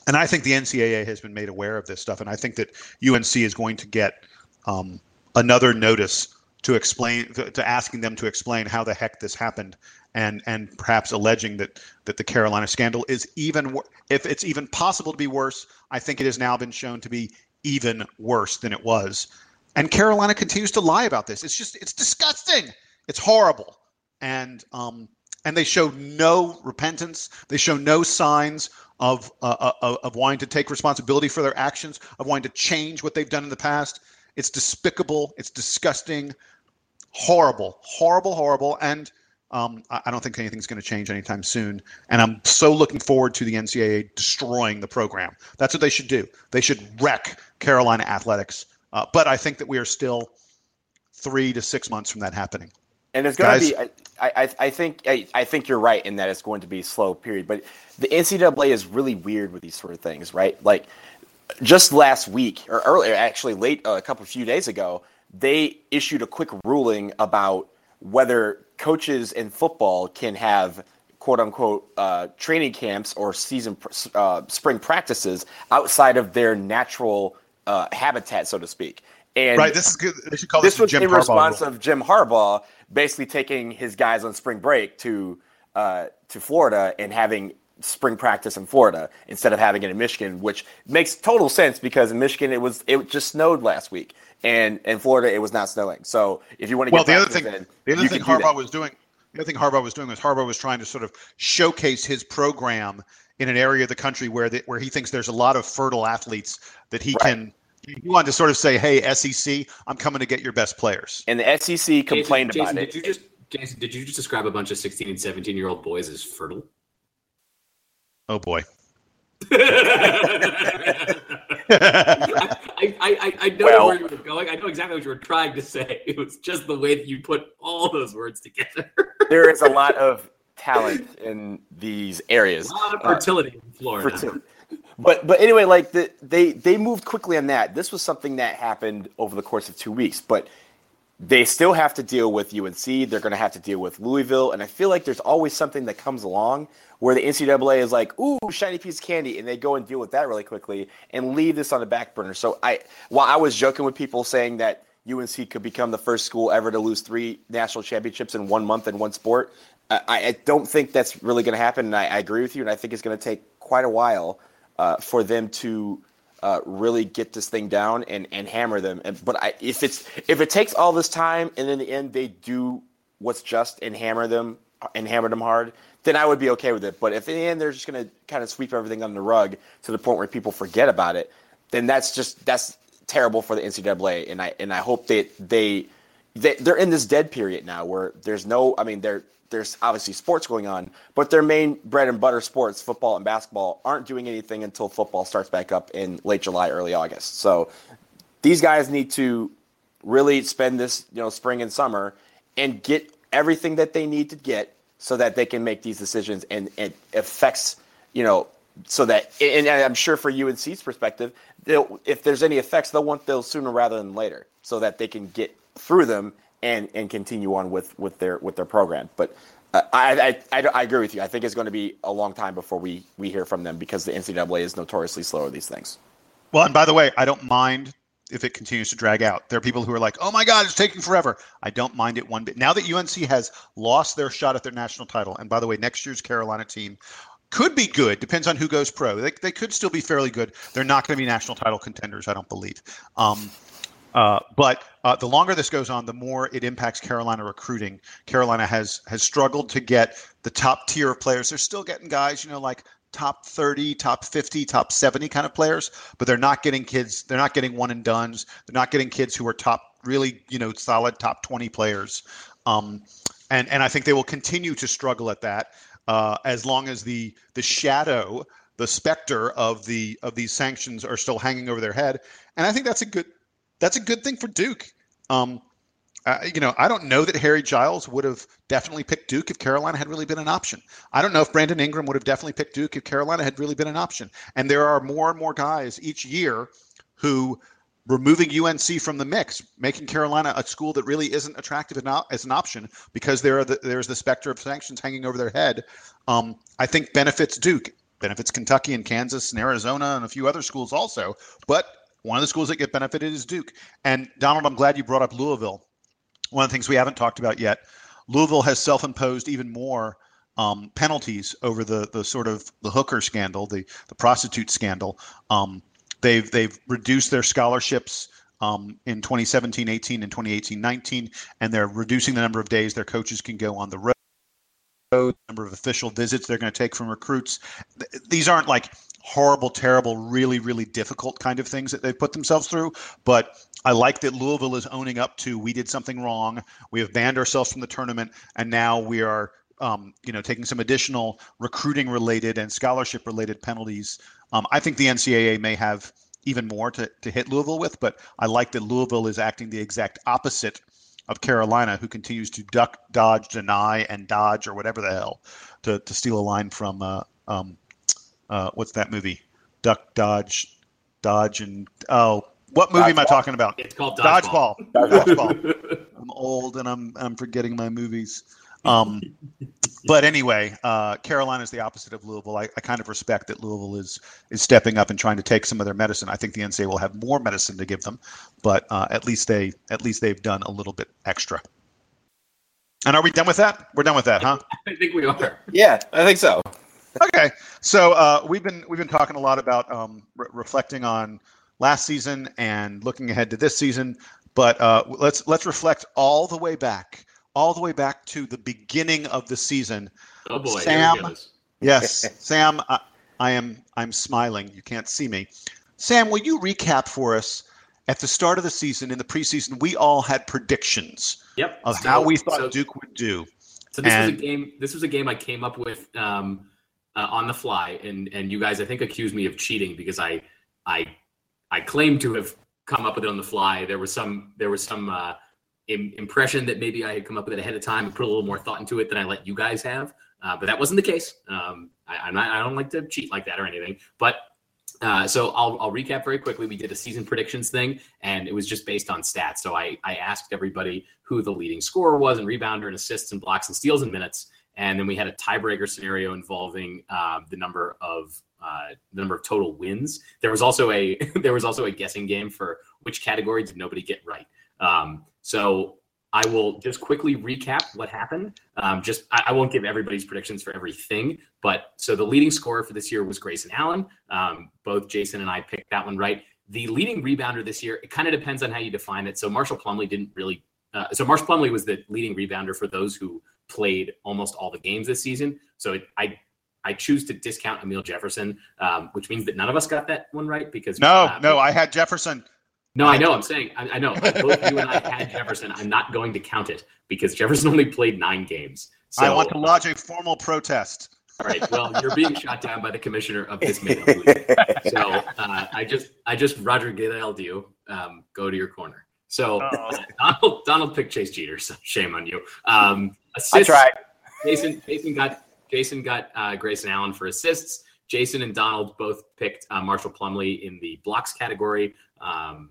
A: and I think the NCAA has been made aware of this stuff, and I think that UNC is going to get um, another notice to explain to, to, asking them to explain how the heck this happened and and perhaps alleging that that the Carolina scandal is even if it's even possible to be worse I think it has now been shown to be even worse than it was. And Carolina continues to lie about this. It's just it's disgusting. It's horrible. And um and they show no repentance. They show no signs of uh, uh, of wanting to take responsibility for their actions, of wanting to change what they've done in the past. It's despicable. It's disgusting. Horrible, horrible, horrible. And um, I don't think anything's going to change anytime soon. And I'm so looking forward to the NCAA destroying the program. That's what they should do. They should wreck Carolina athletics. Uh, but I think that we are still three to six months from that happening.
B: And it's going to be. I, I, I think I, I think you're right in that it's going to be a slow period. But the NCAA is really weird with these sort of things, right? Like just last week or earlier, actually late uh, a couple of few days ago, they issued a quick ruling about whether coaches in football can have quote unquote uh, training camps or season uh, spring practices outside of their natural uh, habitat, so to speak.
A: And right, this is good. They should call
B: this,
A: this
B: was
A: Jim
B: in
A: Harbaugh
B: response
A: rule.
B: of Jim Harbaugh basically taking his guys on spring break to uh, to Florida and having spring practice in Florida instead of having it in Michigan, which makes total sense because in Michigan it was it just snowed last week, and in Florida it was not snowing. So if you want to
A: well, the other thing, in, the other thing Harbaugh was doing the other thing Harbaugh was doing was Harbaugh was trying to sort of showcase his program in an area of the country where the, where he thinks there's a lot of fertile athletes that he right. can. He wanted to sort of say, "Hey, SEC, I'm coming to get your best players."
B: And the SEC complained
C: Jason,
B: about
C: Jason, it. Did you just Jason, did you just describe a bunch of 16 and 17 year old boys as fertile?
A: Oh boy. [LAUGHS]
C: I, I, I, know well, where you were going. I know exactly what you were trying to say. [LAUGHS] It was just the way that you put all those words together. [LAUGHS]
B: there is a lot of talent in these areas.
C: A lot of fertility uh, in Florida. Fertility.
B: But but anyway, like the, they they moved quickly on that. This was something that happened over the course of two weeks, but they still have to deal with UNC. They're going to have to deal with Louisville, and I feel like there's always something that comes along where the NCAA is like, "Ooh, shiny piece of candy," and they go and deal with that really quickly and leave this on the back burner. So I, while I was joking with people saying that UNC could become the first school ever to lose three national championships in one month in one sport, I, I don't think that's really going to happen. And I, I, agree with you, and I think it's going to take quite a while uh, for them to. Uh, really get this thing down and, and hammer them. And, but I, if it's if it takes all this time and in the end they do what's just and hammer them and hammer them hard, then I would be okay with it. But if in the end they're just going to kind of sweep everything under the rug to the point where people forget about it, then that's just that's terrible for the NCAA. And I and I hope that they, they they're in this dead period now where there's no. I mean, there there's obviously sports going on, but their main bread and butter sports, football and basketball, aren't doing anything until football starts back up in late July, early August. So these guys need to really spend this you know spring and summer and get everything that they need to get so that they can make these decisions and it affects, you know, so that, and I'm sure for UNC's perspective, if there's any effects, they'll want those sooner rather than later so that they can get through them and, and continue on with, with their, with their program. But uh, I, I, I, I, agree with you. I think it's going to be a long time before we, we hear from them because the NCAA is notoriously slow with these things.
A: Well, and by the way, I don't mind if it continues to drag out. There are people who are like, "Oh my God, it's taking forever." I don't mind it one bit. Now that UNC has lost their shot at their national title, and by the way, next year's Carolina team could be good. Depends on who goes pro. They, they could still be fairly good. They're not going to be national title contenders, I don't believe. Um, uh, but uh, the longer this goes on, the more it impacts Carolina recruiting. Carolina has has struggled to get the top tier of players. They're still getting guys, you know, like top 30, top 50, top 70 kind of players, but they're not getting kids, they're not getting one and dones. They're not getting kids who are top really, you know, solid top 20 players. Um, and and I think they will continue to struggle at that uh, as long as the the shadow, the specter of the of these sanctions are still hanging over their head. And I think that's a good that's a good thing for Duke. Um, uh, you know, I don't know that Harry Giles would have definitely picked Duke if Carolina had really been an option. I don't know if Brandon Ingram would have definitely picked Duke if Carolina had really been an option. And there are more and more guys each year who removing UNC from the mix, making Carolina a school that really isn't attractive as an option because there are the, there's the specter of sanctions hanging over their head. Um, I think benefits Duke, benefits Kentucky and Kansas and Arizona and a few other schools also. But one of the schools that get benefited is Duke. And Donald, I'm glad you brought up Louisville. One of the things we haven't talked about yet, Louisville has self-imposed even more um, penalties over the the sort of the hooker scandal, the the prostitute scandal. Um, They've they've reduced their scholarships um, in 2017, 18, and 2018, 19, and they're reducing the number of days their coaches can go on the road. Number of official visits they're going to take from recruits. These aren't like horrible, terrible, really, really difficult kind of things that they've put themselves through. But I like that Louisville is owning up to we did something wrong. We have banned ourselves from the tournament, and now we are, um, you know, taking some additional recruiting related and scholarship related penalties um, I think the NCAA may have even more to, to hit Louisville with, but I like that Louisville is acting the exact opposite of Carolina, who continues to duck, dodge, deny, and dodge, or whatever the hell, to, to steal a line from uh, um, uh, what's that movie? Duck, dodge, dodge, and oh, what movie am I talking about?
C: It's called Dodgeball.
A: Dodgeball. Dodgeball. [LAUGHS] I'm old and I'm I'm forgetting my movies. Um, but anyway, uh, Carolina is the opposite of Louisville. I, I, kind of respect that Louisville is is stepping up and trying to take some of their medicine. I think the NCAA will have more medicine to give them, but uh, at least they at least they've done a little bit extra. And are we done with that? We're done with that, huh? [LAUGHS]
C: I think we are.
B: Yeah, I think so.
A: Okay, so uh, we've been we've been talking a lot about um, re- reflecting on last season and looking ahead to this season, but uh, let's let's reflect all the way back all the way back to the beginning of the season.
C: Oh boy,
A: Sam. yes, [LAUGHS] Sam. I, I am. I'm smiling. You can't see me. Sam, will you recap for us? At the start of the season, in the preseason, we all had predictions
C: yep.
A: of so, how we thought so, Duke would do.
C: So this and, was a game. This was a game I came up with um, uh, on the fly, and and you guys, I think, accused me of cheating because I I I claimed to have come up with it on the fly. There was some there was some uh, impression that maybe I had come up with it ahead of time and put a little more thought into it than I let you guys have. Uh, but that wasn't the case. Um, I, not, I don't like to cheat like that or anything. But uh, so I'll, I'll recap very quickly. We did a season predictions thing, and it was just based on stats. So I, I asked everybody who the leading scorer was, and rebounder, and assists, and blocks, and steals and minutes. And then we had a tiebreaker scenario involving uh, the number of uh, the number of total wins. There was also a [LAUGHS] there was also a guessing game for which category did nobody get right. Um, so I will just quickly recap what happened. Um, just I, I, won't give everybody's predictions for everything, but so the leading scorer for this year was Grayson Allen. Um, both Jason and I picked that one right. The leading rebounder this year, it kind of depends on how you define it. So Marshall Plumlee didn't really. Uh, so Marshall Plumlee was the leading rebounder for those who played almost all the games this season. So it, I I choose to discount Amile Jefferson, um, which means that none of us got that one right because
A: no, uh, no, I had Jefferson.
C: No, I know. I'm saying I, I know. Both you and I had Jefferson. I'm not going to count it because Jefferson only played nine games. So,
A: I want to lodge a formal protest.
C: All right. Well, you're being shot down by the commissioner of this league. [LAUGHS] So uh, I just, I just Roger Goodell'd you. Um, go to your corner. So uh, Donald, Donald picked Chase Jeter. So shame on you. Um,
B: assists, I tried.
C: Jason, Jason got, Jason got uh, Grayson Allen for assists. Jason and Donald both picked uh, Marshall Plumlee in the blocks category. Um,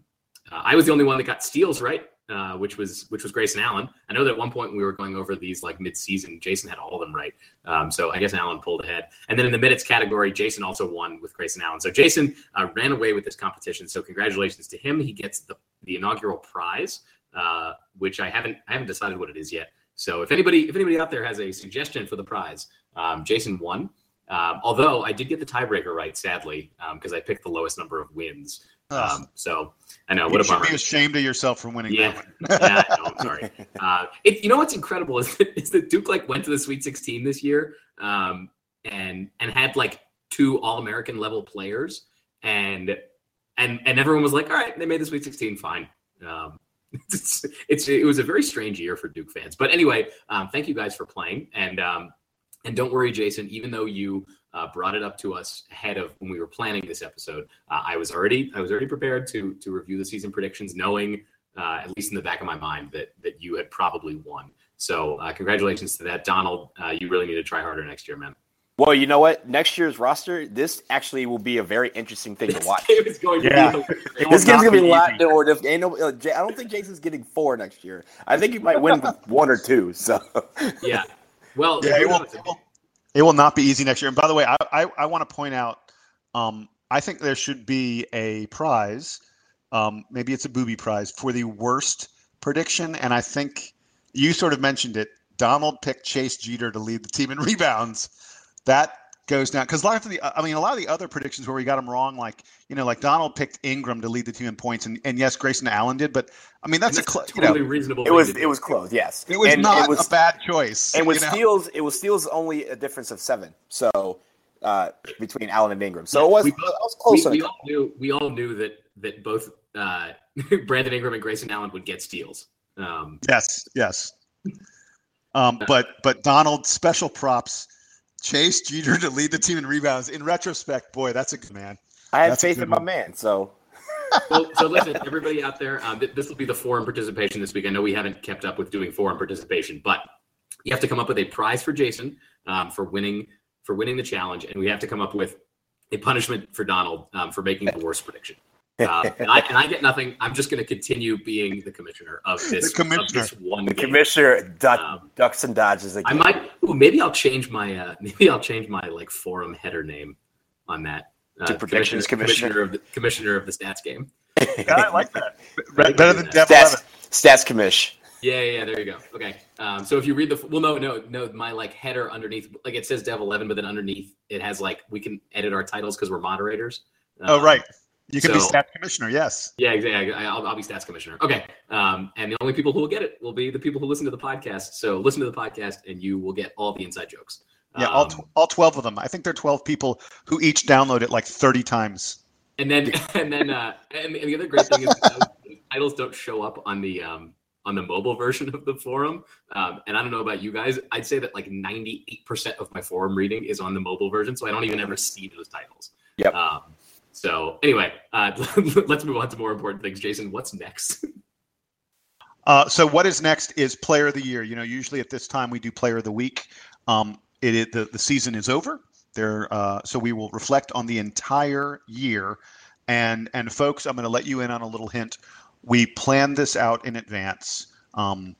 C: uh, I was the only one that got steals right, uh, which was which was Grayson Allen. I know that at one point we were going over these like mid-season. Jason had all of them right, um, so I guess Allen pulled ahead. And then in the minutes category, Jason also won with Grayson Allen. So Jason uh, ran away with this competition. So congratulations to him. He gets the the inaugural prize, uh, which I haven't I haven't decided what it is yet. So if anybody if anybody out there has a suggestion for the prize, um, Jason won. Um, although I did get the tiebreaker right, sadly, because um, I picked the lowest number of wins. Um, so I know what
A: you
C: a bummer.
A: Be ashamed of yourself for winning
C: yeah. that one. [LAUGHS] yeah, no, I'm sorry. [LAUGHS] Uh, it, you know what's incredible is that, is that Duke like went to the Sweet 16 this year, um, and and had like two All American level players, and and and everyone was like, all right, they made the Sweet 16, fine. Um, [LAUGHS] it's, it's, it was a very strange year for Duke fans. But anyway, um, thank you guys for playing, and um, and don't worry, Jason. Even though you uh, brought it up to us ahead of when we were planning this episode, uh, I was already I was already prepared to to review the season predictions, knowing uh, at least in the back of my mind that that you had probably won. So uh, congratulations to that, Donald. Uh, you really need to try harder next year, man.
B: Well, you know what? Next year's roster, this actually will be a very interesting thing to watch.
C: It's going to
B: be, this game's gonna be a lot more difficult. No, uh, I don't think Jason's getting four next year. I think he might win [LAUGHS] one or two. So
C: yeah, well,
A: yeah, it will, it will, it will not be easy next year. And by the way, I I, I want to point out, um, I think there should be a prize, um, maybe it's a booby prize for the worst prediction, and I think you sort of mentioned it. Donald picked Chase Jeter to lead the team in rebounds that goes down because a lot of the I mean a lot of the other predictions where we got them wrong, like you know, like Donald picked Ingram to lead the team in points, and, and yes, Grayson Allen did, but I mean that's, a cl-
C: totally
A: you know,
C: reasonable.
B: It was it was close, yes.
A: It was and not it was, a bad choice.
B: And with steals, it was steals only a difference of seven. So uh, between Allen and Ingram, so yeah, it was, we, it was close.
C: We, we all knew we all knew that that both uh, [LAUGHS] Brandon Ingram and Grayson Allen would get steals.
A: Um, yes, yes. Um, but but Donald special props Chase Jeter to lead the team in rebounds. In retrospect, boy, that's a good man.
B: I had
A: that's
B: faith in my man, so. [LAUGHS]
C: well, so listen, everybody out there, um, th- this will be the forum participation this week. I know we haven't kept up with doing forum participation, but you have to come up with a prize for Jason um, for winning for winning the challenge, and we have to come up with a punishment for Donald um, for making the worst prediction. Uh, and, I, and, I, get nothing. I'm just going to continue being the commissioner of this,
A: the commissioner.
C: Of this one.
B: The game. commissioner duck, um, ducks and dodges.
C: Again. I might. Ooh, maybe I'll change my. Uh, [LAUGHS] maybe I'll change my like forum header name on that.
B: Uh, to predictions commissioner,
C: commissioner of the commissioner of the stats game. [LAUGHS]
A: yeah, I like that. [LAUGHS] Better than Dev stats,
B: stats commish.
C: Yeah, yeah, there you go. Okay. Um, so if you read the well, no, no, no, my like header underneath, like it says Dev Eleven, but then underneath it has like we can edit our titles because we're moderators.
A: oh right. You can so, be stats commissioner, yes.
C: Yeah, exactly. I'll, I'll be stats commissioner. Okay. Um, and the only people who will get it will be the people who listen to the podcast. So listen to the podcast, and you will get all the inside jokes.
A: Yeah, um, all, tw- all twelve of them. I think there are twelve people who each download it like thirty times.
C: And then, [LAUGHS] and then, uh, and, and the other great thing is titles don't show up on the um, on the mobile [LAUGHS] version of the forum. Um, and I don't know about you guys. I'd say that like ninety eight percent of my forum reading is on the mobile version, so I don't even ever see those titles.
B: Yep.
C: Um, so anyway, uh, [LAUGHS] let's move on to more important things. Jason, what's next? [LAUGHS]
A: Uh, so what is next is Player of the Year. You know, usually at this time we do Player of the Week. Um, it, it the the season is over. There, uh, so we will reflect on the entire year. And and folks, I'm going to let you in on a little hint. We planned this out in advance. Um,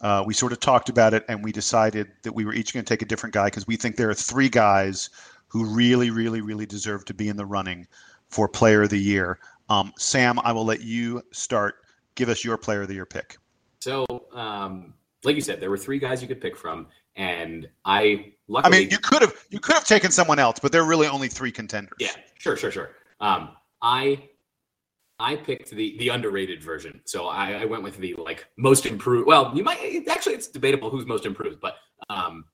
A: uh, we sort of talked about it, and we decided that we were each going to take a different guy because we think there are three guys who really, really, really deserve to be in the running for Player of the Year. Um, Sam, I will let you start. Give us your Player of the Year pick.
C: So, um, like you said, there were three guys you could pick from, and I luckily.
A: I mean, you could have you could have taken someone else, but there are really only three contenders.
C: Yeah, sure, sure, sure. Um, I I picked the the underrated version, so I, I, went with the like most improved. Well, you might actually it's debatable who's most improved, but um,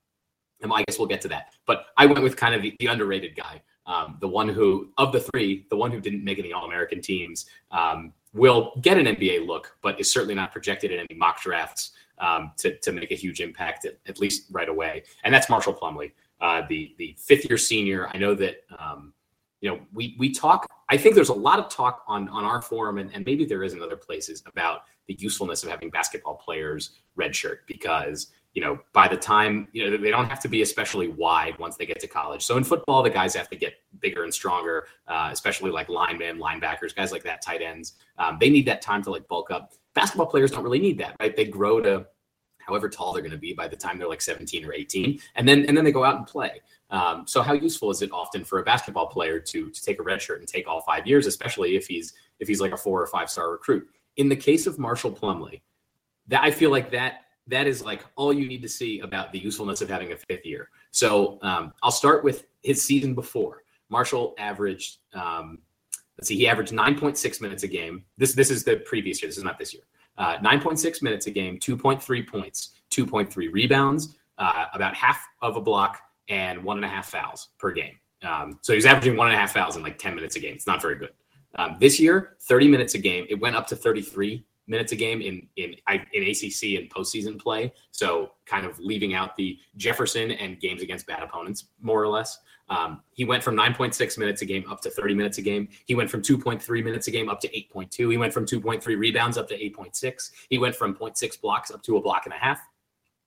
C: I guess we'll get to that. But I went with kind of the, the underrated guy. Um, the one who, of the three, the one who didn't make any All American teams, um, will get an NBA look, but is certainly not projected in any mock drafts um, to, to make a huge impact, at, at, least right away. And that's Marshall Plumlee, uh, the the fifth year senior. I know that um, you know we we talk. I think there's a lot of talk on on our forum, and, and maybe there is in other places about the usefulness of having basketball players redshirt because you know, by the time, you know, they don't have to be especially wide once they get to college. So in football, the guys have to get bigger and stronger, uh, especially like linemen, linebackers, guys like that, tight ends. Um, they need that time to like bulk up. Basketball players don't really need that, right? They grow to however tall they're going to be by the time they're like 17 or 18, and then and then they go out and play. Um, so how useful is it often for a basketball player to to take a red shirt and take all five years, especially if he's if he's like a four or five star recruit? In the case of Marshall Plumlee, that I feel like that that is like all you need to see about the usefulness of having a fifth year. So um, I'll start with his season before. Marshall averaged, um, let's see, he averaged 9.6 minutes a game. This this is the previous year. This is not this year. Uh, 9.6 minutes a game, 2.3 points, 2.3 rebounds, uh, about half of a block, and one and a half fouls per game. Um, so was averaging one and a half fouls in like 10 minutes a game. It's not very good. Um, this year, 30 minutes a game. It went up to 33 minutes a game in in in ACC and postseason play. So kind of leaving out the Jefferson and games against bad opponents, more or less. Um, he went from 9.6 minutes a game up to 30 minutes a game. He went from 2.3 minutes a game up to 8.2. He went from 2.3 rebounds up to 8.6. He went from 0.6 blocks up to a block and a half.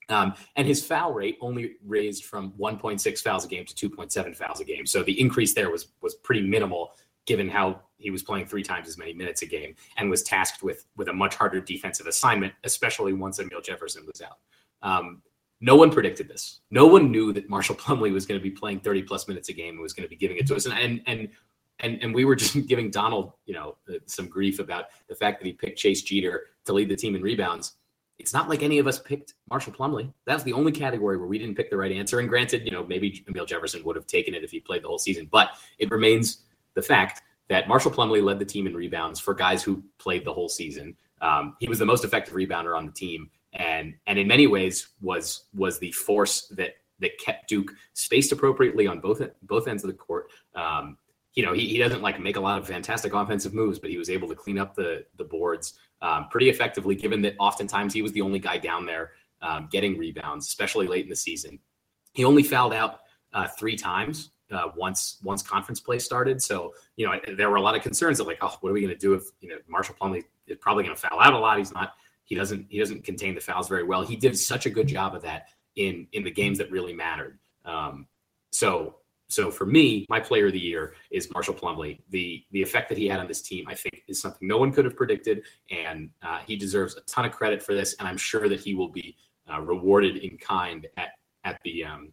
C: Um, and his foul rate only raised from 1.6 fouls a game to 2.7 fouls a game. So the increase there was was pretty minimal, given how he was playing three times as many minutes a game and was tasked with with a much harder defensive assignment, especially once Amile Jefferson was out. Um, no one predicted this. No one knew that Marshall Plumlee was going to be playing 30 plus minutes a game and was going to be giving it to us. And and and and, and we were just [LAUGHS] giving Donald, you know, some grief about the fact that he picked Chase Jeter to lead the team in rebounds it's not like any of us picked Marshall Plumlee. That's the only category where we didn't pick the right answer. And granted, you know, maybe Amile Jefferson would have taken it if he played the whole season, but it remains the fact that Marshall Plumlee led the team in rebounds for guys who played the whole season. Um, he was the most effective rebounder on the team, and and in many ways was was the force that that kept Duke spaced appropriately on both both ends of the court. Um, you know, he, he doesn't like make a lot of fantastic offensive moves, but he was able to clean up the the boards um, pretty effectively, given that oftentimes he was the only guy down there um, getting rebounds, especially late in the season. He only fouled out uh, three times uh, once once conference play started. So you know there were a lot of concerns of like, oh, what are we going to do if you know Marshall Plumlee is probably going to foul out a lot. He's not. He doesn't. He doesn't contain the fouls very well. He did such a good job of that in in the games that really mattered. Um, so so for me, my player of the year is Marshall Plumlee. The the effect that he had on this team, I think, is something no one could have predicted, and uh, he deserves a ton of credit for this. And I'm sure that he will be uh, rewarded in kind at at the um,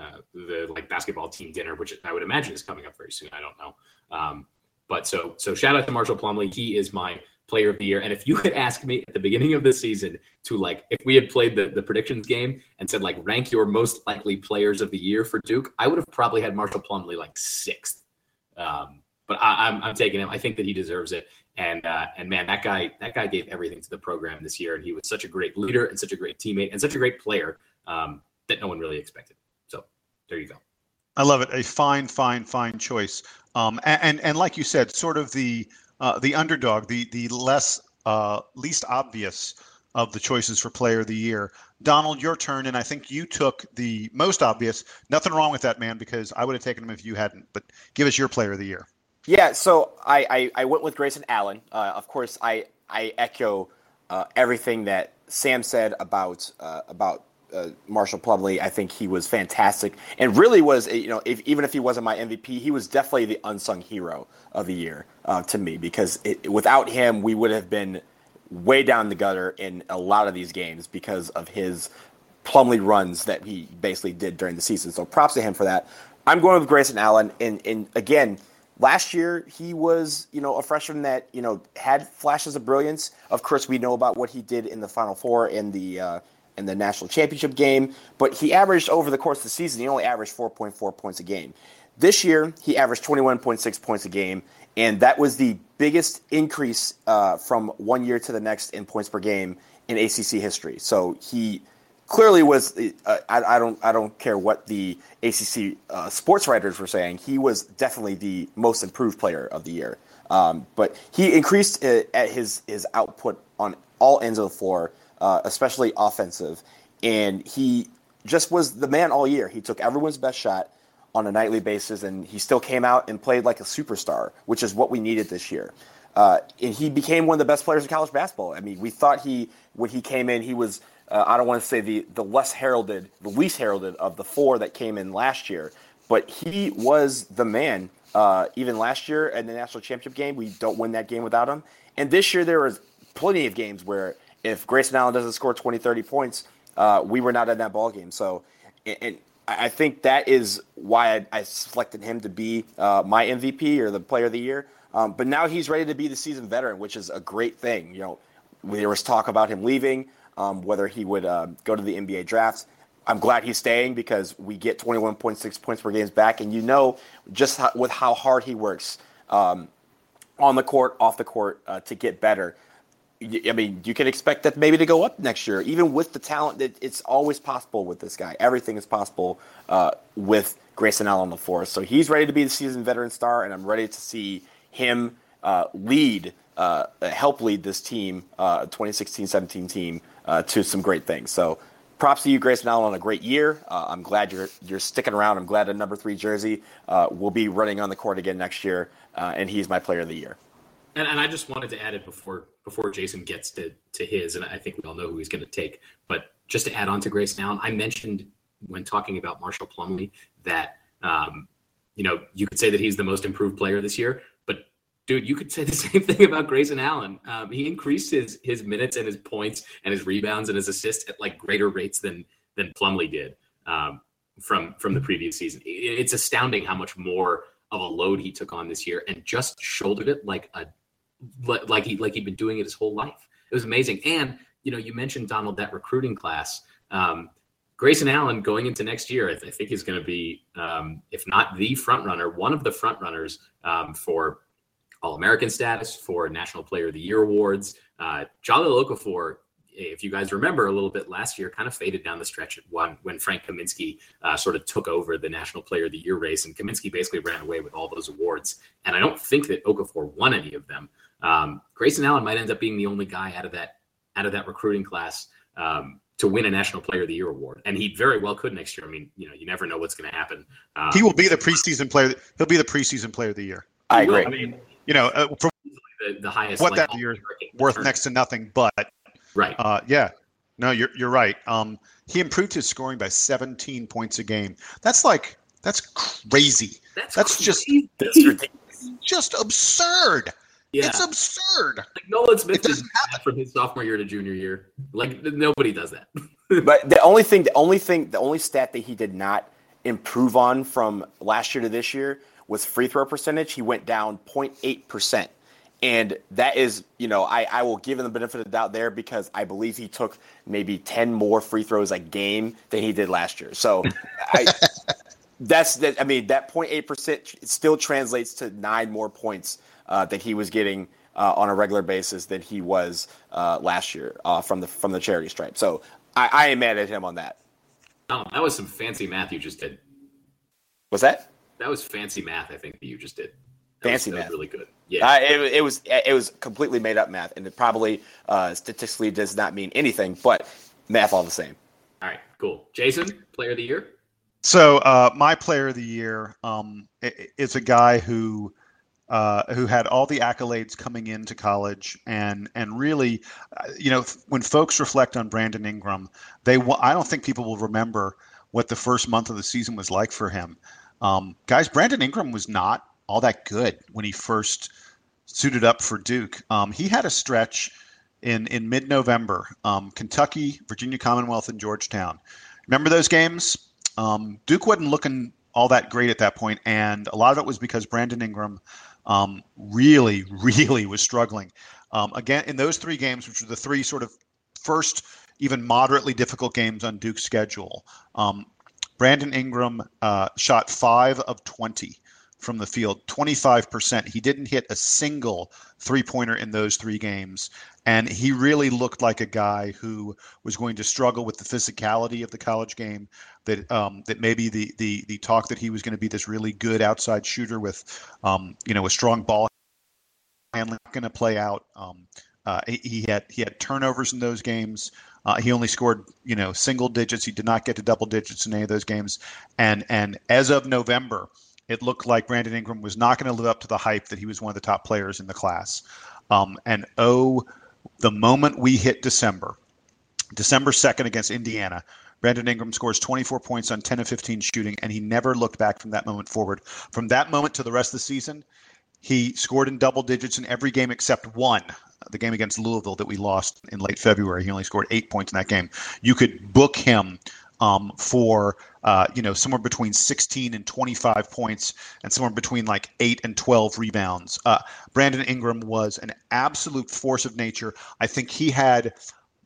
C: uh, the like basketball team dinner, which I would imagine is coming up very soon. I don't know, um, but so so shout out to Marshall Plumlee. He is my player of the year. And if you had asked me at the beginning of the season to like, if we had played the, the predictions game and said like rank your most likely players of the year for Duke, I would have probably had Marshall Plumlee like sixth. Um, but I, am I'm, I'm taking him. I think that he deserves it. And uh, and man, that guy that guy gave everything to the program this year, and he was such a great leader and such a great teammate and such a great player um, that no one really expected. So there you go.
A: I love it. A fine, fine, fine choice. Um, and, and, and like you said, sort of the uh, the underdog, the the less uh, least obvious of the choices for player of the year. Donald, your turn, and I think you took the most obvious. Nothing wrong with that, man, because I would have taken him if you hadn't. But give us your player of the year.
B: Yeah, so I I, I went with Grayson Allen. Uh, of course, I I echo uh, everything that Sam said about uh, about uh, Marshall Plumlee. I think he was fantastic, and really was you know if, even if he wasn't my MVP, he was definitely the unsung hero of the year uh, to me because it, without him, we would have been way down the gutter in a lot of these games because of his Plumlee runs that he basically did during the season. So props to him for that. I'm going with Grayson Allen, and and again. Last year, he was, you know, a freshman that, you know, had flashes of brilliance. Of course, we know about what he did in the Final Four and the uh, in the national championship game, but he averaged over the course of the season, he only averaged 4.4 points a game. This year, he averaged 21.6 points a game, and that was the biggest increase uh, from one year to the next in points per game in ACC history. So he clearly was. Uh, I, I, don't. I don't care what the ACC uh, sports writers were saying. He was definitely the most improved player of the year. Um, but he increased uh, at his his output on all ends of the floor uh, especially offensive. And he just was the man all year. He took everyone's best shot on a nightly basis, and he still came out and played like a superstar, which is what we needed this year. Uh, and he became one of the best players in college basketball. I mean, we thought he, when he came in, he was, uh, I don't want to say the, the less heralded, the least heralded of the four that came in last year, but he was the man. Uh, even last year in the national championship game, we don't win that game without him. And this year, there was plenty of games where if Grayson Allen doesn't score 20, 30 points, uh, we were not in that ball game. So, and I think that is why I, I selected him to be uh, my MVP or the Player of the Year. Um, but now he's ready to be the seasoned veteran, which is a great thing. You know, there was talk about him leaving, um, whether he would uh, go to the NBA drafts. I'm glad he's staying because we get 21.6 points per game back, and you know just how, with how hard he works um, on the court, off the court uh, to get better. I mean, you can expect that maybe to go up next year, even with the talent. That it's always possible with this guy. Everything is possible uh, with Grayson Allen on the floor. So he's ready to be the seasoned veteran star, and I'm ready to see him uh, lead, uh, help lead this team, 2016-17 team, to some great things. So props to you, Grayson Allen, on a great year. Uh, I'm glad you're you're sticking around. I'm glad a number three jersey uh, will be running on the court again next year, uh, and he's my player of the year.
C: And, and, I just wanted to add it before before Jason gets to to his, and I think we all know who he's going to take. But just to add on to Grayson Allen, I mentioned when talking about Marshall Plumlee that um, you know you could say that he's the most improved player this year but dude, you could say [LAUGHS] the same thing about Grayson Allen. Um, he increased his his minutes and his points and his rebounds and his assists at like greater rates than than Plumlee did um, from from the previous season. It's astounding how much more of a load he took on this year and just shouldered it like a like he like he'd been doing it his whole life. It was amazing. And you know, you mentioned Donald that recruiting class. Um, Grayson Allen going into next year, I, th- I think he's going to be, um, if not the front runner, one of the front runners um, for all American status, for National Player of the Year awards. Uh, Jahlil Okafor, if you guys remember a little bit last year, kind of faded down the stretch at one when Frank Kaminsky uh, sort of took over the National Player of the Year race, and Kaminsky basically ran away with all those awards. And I don't think that Okafor won any of them. Um, Grayson Allen might end up being the only guy out of that out of that recruiting class um, to win a National Player of the Year award, and he very well could next year. I mean, you know, you never know what's going to happen.
A: Um, he will be the preseason player. He'll be the preseason Player of the Year.
B: I agree. I
A: mean, you know, uh,
C: from the, the highest
A: what like, that year worth next to nothing, but
C: right.
A: Uh, yeah, no, you're you're right. Um, he improved his scoring by 17 points a game. That's like that's crazy. That's, that's crazy. just that's ridiculous. Just absurd. Yeah. It's absurd.
C: Like Nolan Smith doesn't happen from his sophomore year to junior year. Like nobody does that. [LAUGHS]
B: but the only thing, the only thing, the only stat that he did not improve on from last year to this year was free throw percentage. He went down 0.8 percent. And that is, you know, I, I will give him the benefit of the doubt there because I believe he took maybe 10 more free throws a game than he did last year. So I, [LAUGHS] that's that. I mean, that 0.8% still translates to nine more points that he was getting uh, on a regular basis than he was uh, last year uh, from the from the charity stripe. So I, I am mad at him on that.
C: Oh, that was some fancy math you just did.
B: Was that?
C: That was fancy math. I think that you just did.
B: That fancy
C: was,
B: math,
C: really good. Yeah, uh,
B: it, it, was it was completely made up math, and it probably uh, statistically does not mean anything, but math all the same.
C: All right, cool. Jason, player of the year.
A: So uh, my player of the year um, is a guy who uh, who had all the accolades coming into college, and and really, uh, you know, when folks reflect on Brandon Ingram, they I don't think people will remember what the first month of the season was like for him. Um, guys, Brandon Ingram was not all that good when he first suited up for Duke. Um, he had a stretch in in mid November, um, Kentucky, Virginia Commonwealth, and Georgetown. Remember those games? Um, Duke wasn't looking all that great at that point, and a lot of it was because Brandon Ingram um, really, really was struggling. Um, again, in those three games, which were the three sort of first, even moderately difficult games on Duke's schedule, um, Brandon Ingram uh, shot five of 20 from the field, 25%. He didn't hit a single three pointer in those three games. And he really looked like a guy who was going to struggle with the physicality of the college game. That um, that maybe the, the the talk that he was going to be this really good outside shooter with, um, you know, a strong ball handling going to play out. Um, uh, he, had he had turnovers in those games. Uh, he only scored, you know, single digits. He did not get to double digits in any of those games. And and as of November, it looked like Brandon Ingram was not going to live up to the hype that he was one of the top players in the class. Um, and oh, the moment we hit December, December 2nd against Indiana, Brandon Ingram scores 24 points on 10 of 15 shooting, and he never looked back from that moment forward. From that moment to the rest of the season, he scored in double digits in every game except one, the game against Louisville that we lost in late February. He only scored eight points in that game. You could book him um, for uh, you know somewhere between 16 and 25 points, and somewhere between like eight and 12 rebounds. Uh, Brandon Ingram was an absolute force of nature. I think he had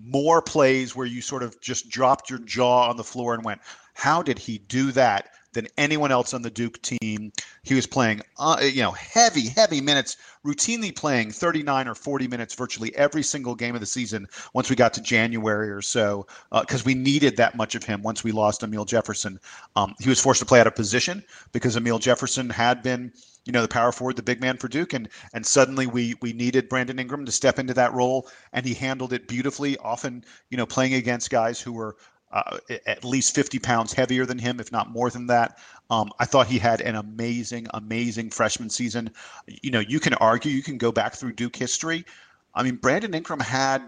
A: more plays where you sort of just dropped your jaw on the floor and went, how did he do that than anyone else on the Duke team. He was playing, uh, you know, heavy, heavy minutes, routinely playing 39 or 40 minutes virtually every single game of the season once we got to January or so, because uh, we needed that much of him once we lost Amile Jefferson. Um, he was forced to play out of position because Amile Jefferson had been you know the power forward, the big man for Duke, and and suddenly we we needed Brandon Ingram to step into that role, and he handled it beautifully. Often, you know, playing against guys who were uh, at least 50 pounds heavier than him, if not more than that. Um, I thought he had an amazing, amazing freshman season. You know, you can argue, you can go back through Duke history. I mean, Brandon Ingram had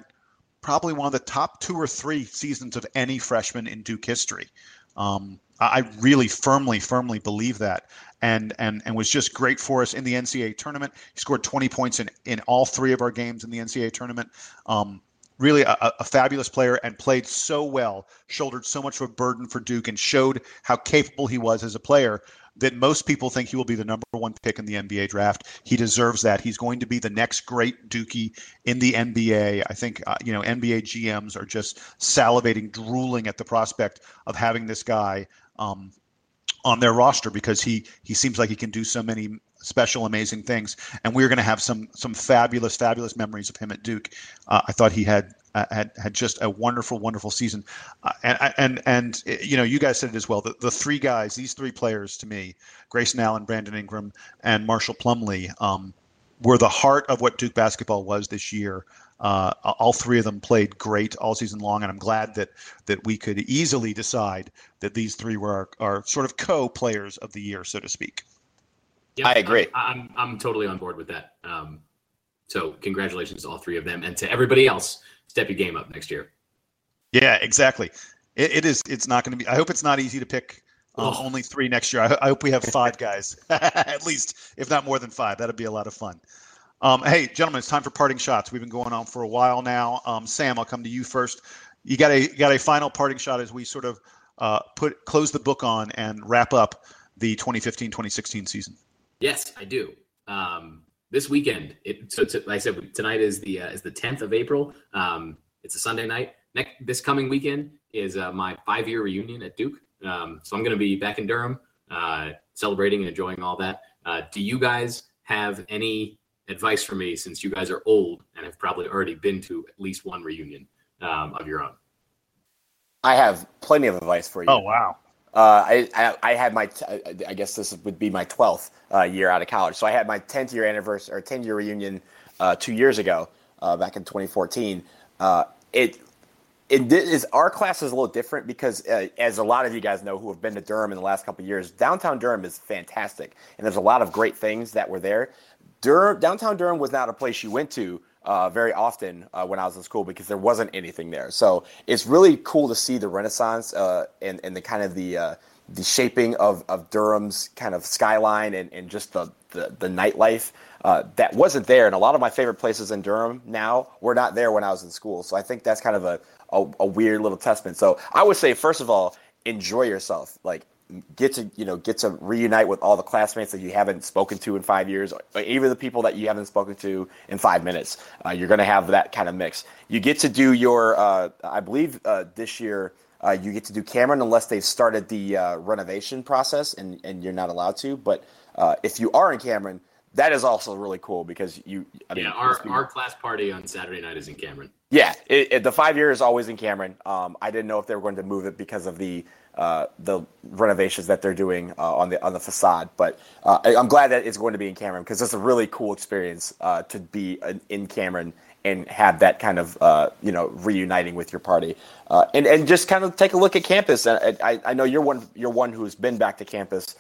A: probably one of the top two or three seasons of any freshman in Duke history. Um, I really firmly, firmly believe that, and and and was just great for us in the NCAA tournament. He scored 20 points in in all three of our games in the NCAA tournament. Um, really a, a, fabulous player and played so well, shouldered so much of a burden for Duke, and showed how capable he was as a player that most people think he will be the number one pick in the NBA draft. He deserves that. He's going to be the next great Dukie in the NBA. I think uh, you know NBA GMs are just salivating, drooling at the prospect of having this guy um, on their roster because he he seems like he can do so many special, amazing things. And we're going to have some some fabulous, fabulous memories of him at Duke. Uh, I thought he had uh, had had just a wonderful, wonderful season. Uh, and and and you know, you guys said it as well. The, the three guys, these three players, to me, Grayson Allen, Brandon Ingram, and Marshall Plumlee, um, were the heart of what Duke basketball was this year. Uh, all three of them played great all season long, and I'm glad that that we could easily decide that these three were our, our sort of co-players of the year, so to speak.
B: Yep, I agree.
C: I'm, I'm, I'm totally on board with that. Um, so congratulations to all three of them, and to everybody else. Step your game up next year.
A: Yeah, exactly. it, it is. It's not going to be. I hope it's not easy to pick um, oh. only three next year. I, I hope we have five guys, [LAUGHS] at least, if not more than five. That'd be a lot of fun. Um, hey, gentlemen, it's time for parting shots. We've been going on for a while now. Um, Sam, I'll come to you first. You got a you got a final parting shot as we sort of uh, put close the book on and wrap up the 2015-2016 season.
C: Yes, I do. Um, this weekend, it, so like I said, tonight is the uh, is the 10th of April. Um, it's a Sunday night. Next, this coming weekend is uh, my five year reunion at Duke. Um, so I'm going to be back in Durham, uh, celebrating and enjoying all that. Uh, do you guys have any advice for me since you guys are old and have probably already been to at least one reunion um, of your own?
B: I have plenty of advice for you.
A: Oh wow!
B: Uh, I, I, had my I guess this would be my twelfth uh, year out of college. So I had my tenth year anniversary or ten year reunion uh, two years ago, uh, back in 2014. Uh, it it is our class is a little different because as a lot of you guys know who have been to Durham in the last couple years, downtown Durham is fantastic, and there's a lot of great things that were there. Durham, downtown Durham was not a place you went to uh, very often uh, when I was in school because there wasn't anything there. So it's really cool to see the Renaissance uh, and, and the kind of the uh, the shaping of, of Durham's kind of skyline and, and just the, the, the nightlife uh, that wasn't there. And a lot of my favorite places in Durham now were not there when I was in school. So I think that's kind of a, a, a weird little testament. So I would say, first of all, enjoy yourself. Like get to you know get to reunite with all the classmates that you haven't spoken to in five years, or even the people that you haven't spoken to in five minutes. Uh, you're going to have that kind of mix. You get to do your, uh, I believe uh, this year. Uh, you get to do Cameron unless they've started the uh, renovation process and, and you're not allowed to. But uh, if you are in Cameron, that is also really cool because you.
C: I yeah, mean, our, our class party on Saturday night is in Cameron.
B: Yeah, it, it, the five year is always in Cameron. Um, I didn't know if they were going to move it because of the uh, the renovations that they're doing uh, on the on the facade. But uh, I, am glad that it's going to be in Cameron because it's a really cool experience uh, to be in Cameron and have that kind of uh, you know reuniting with your party uh, and and just kind of take a look at campus. I, I know you're one you're one who's been back to campus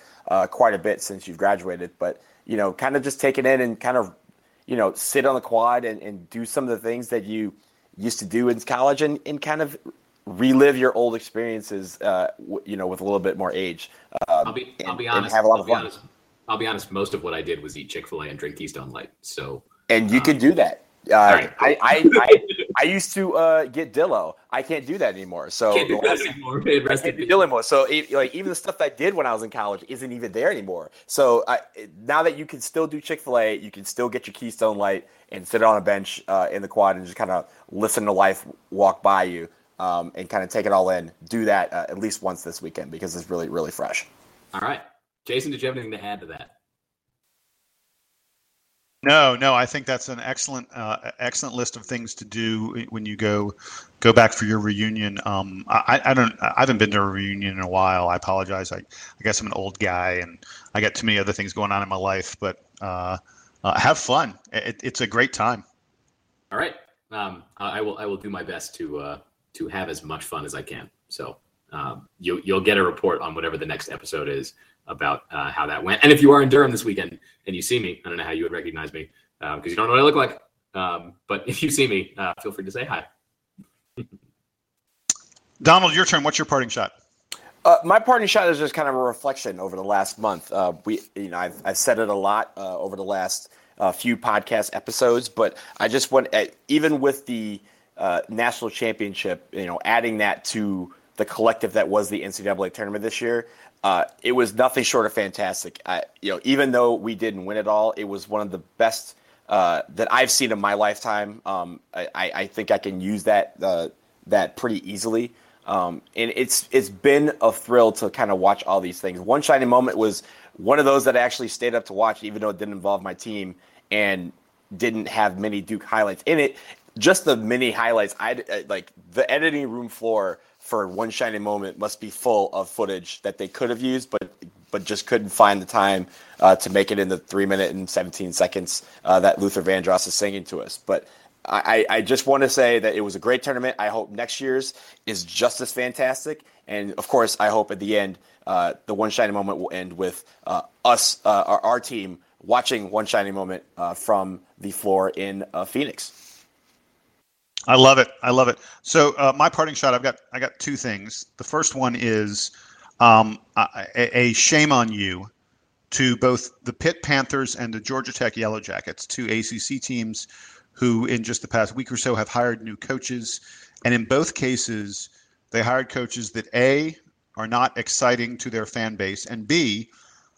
B: quite a bit since you've graduated, but you know kind of just take it in and kind of you know sit on the quad and, and do some of the things that you used to do in college and, and kind of relive your old experiences, uh, w- you know, with a little bit more age.
C: Um, I'll be, I'll be honest. have a lot I'll of fun. Honest, I'll be honest. Most of what I did was eat Chick Fil A and drink Keystone Light. So,
B: and you um, can do that. Uh, right. I, I, I, I, [LAUGHS] used to uh, get Dillo. I can't do that anymore. So
C: can't do that anymore. [LAUGHS] I
B: can't do Dillo anymore. So like even the stuff I did when I was in college isn't even there anymore. So I, now that you can still do Chick Fil A, you can still get your Keystone Light and sit on a bench uh, in the quad and just kind of listen to life walk by you. Um, and kind of take it all in, do that uh, at least once this weekend because it's really really fresh.
C: All right, Jason, did you have anything to add to that?
A: No, no, I think that's an excellent, uh, excellent list of things to do when you go go back for your reunion. Um, I, I don't, I haven't been to a reunion in a while. I apologize. I, I guess I'm an old guy and I got too many other things going on in my life. But uh, uh, have fun. It, it's a great time.
C: All right, um, I will, I will do my best to uh, to have as much fun as I can. So um, you, you'll get a report on whatever the next episode is about uh, how that went. And if you are in Durham this weekend and you see me, I don't know how you would recognize me because uh, you don't know what I look like. Um, but [LAUGHS] if you see me, uh, feel free to say hi. [LAUGHS]
A: Donald, your turn. What's your parting shot?
B: Uh, my parting shot is just kind of a reflection over the last month. Uh, we, you know, I've, I've said it a lot uh, over the last few podcast episodes, but I just want, even with the national championship, you know, adding that to the collective that was the NCAA tournament this year, uh, it was nothing short of fantastic. I, you know, even though we didn't win it all, it was one of the best uh, that I've seen in my lifetime. Um, I, I, think I can use that uh, that pretty easily. Um, and it's it's been a thrill to kind of watch all these things. One shining moment was one of those that I actually stayed up to watch, even though it didn't involve my team and didn't have many Duke highlights in it. Just the mini highlights, I like the editing room floor for one shining moment must be full of footage that they could have used, but but just couldn't find the time uh, to make it in the three minute and 17 seconds uh, that Luther Vandross is singing to us. But I, I just want to say that it was a great tournament. I hope next year's is just as fantastic. And of course, I hope at the end, uh, the one shining moment will end with uh, us, uh, our, our, team, watching one shining moment uh, from the floor in Phoenix.
A: I love it. I love it. So uh, my parting shot, I've got I got two things. The first one is um, a, a, shame on you to both the Pitt Panthers and the Georgia Tech Yellow Jackets, two ACC teams who in just the past week or so have hired new coaches, and in both cases they hired coaches that a are not exciting to their fan base, and b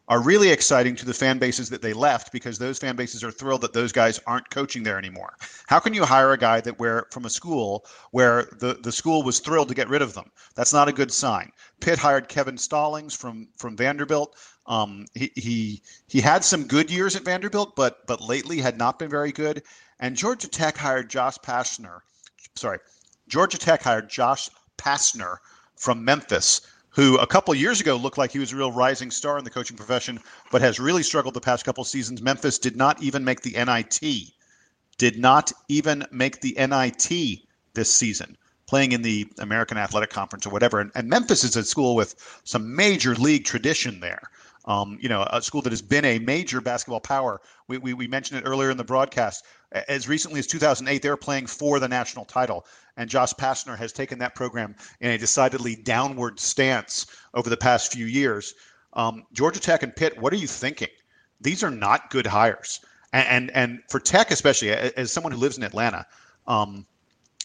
A: are really exciting to the fan bases that they left because those fan bases are thrilled that those guys aren't coaching there anymore. How can you hire a guy that where from a school where the, the school was thrilled to get rid of them? That's not a good sign. Pitt hired Kevin Stallings from from Vanderbilt. Um, he, he he had some good years at Vanderbilt, but but lately had not been very good. And Georgia Tech hired Josh Pastner. Sorry, Georgia Tech hired Josh Pastner from Memphis who a couple years ago looked like he was a real rising star in the coaching profession, but has really struggled the past couple seasons. Memphis did not even make the NIT. Did not even make the NIT this season, playing in the American Athletic Conference or whatever. And, and Memphis is a school with some major league tradition there. Um, you know, a school that has been a major basketball power. We, we, we mentioned it earlier in the broadcast. As recently as 2008, they were playing for the national title and Josh Pastner has taken that program in a decidedly downward stance over the past few years. Um, Georgia Tech and Pitt, what are you thinking? These are not good hires, and and, and for Tech especially, as someone who lives in Atlanta, um,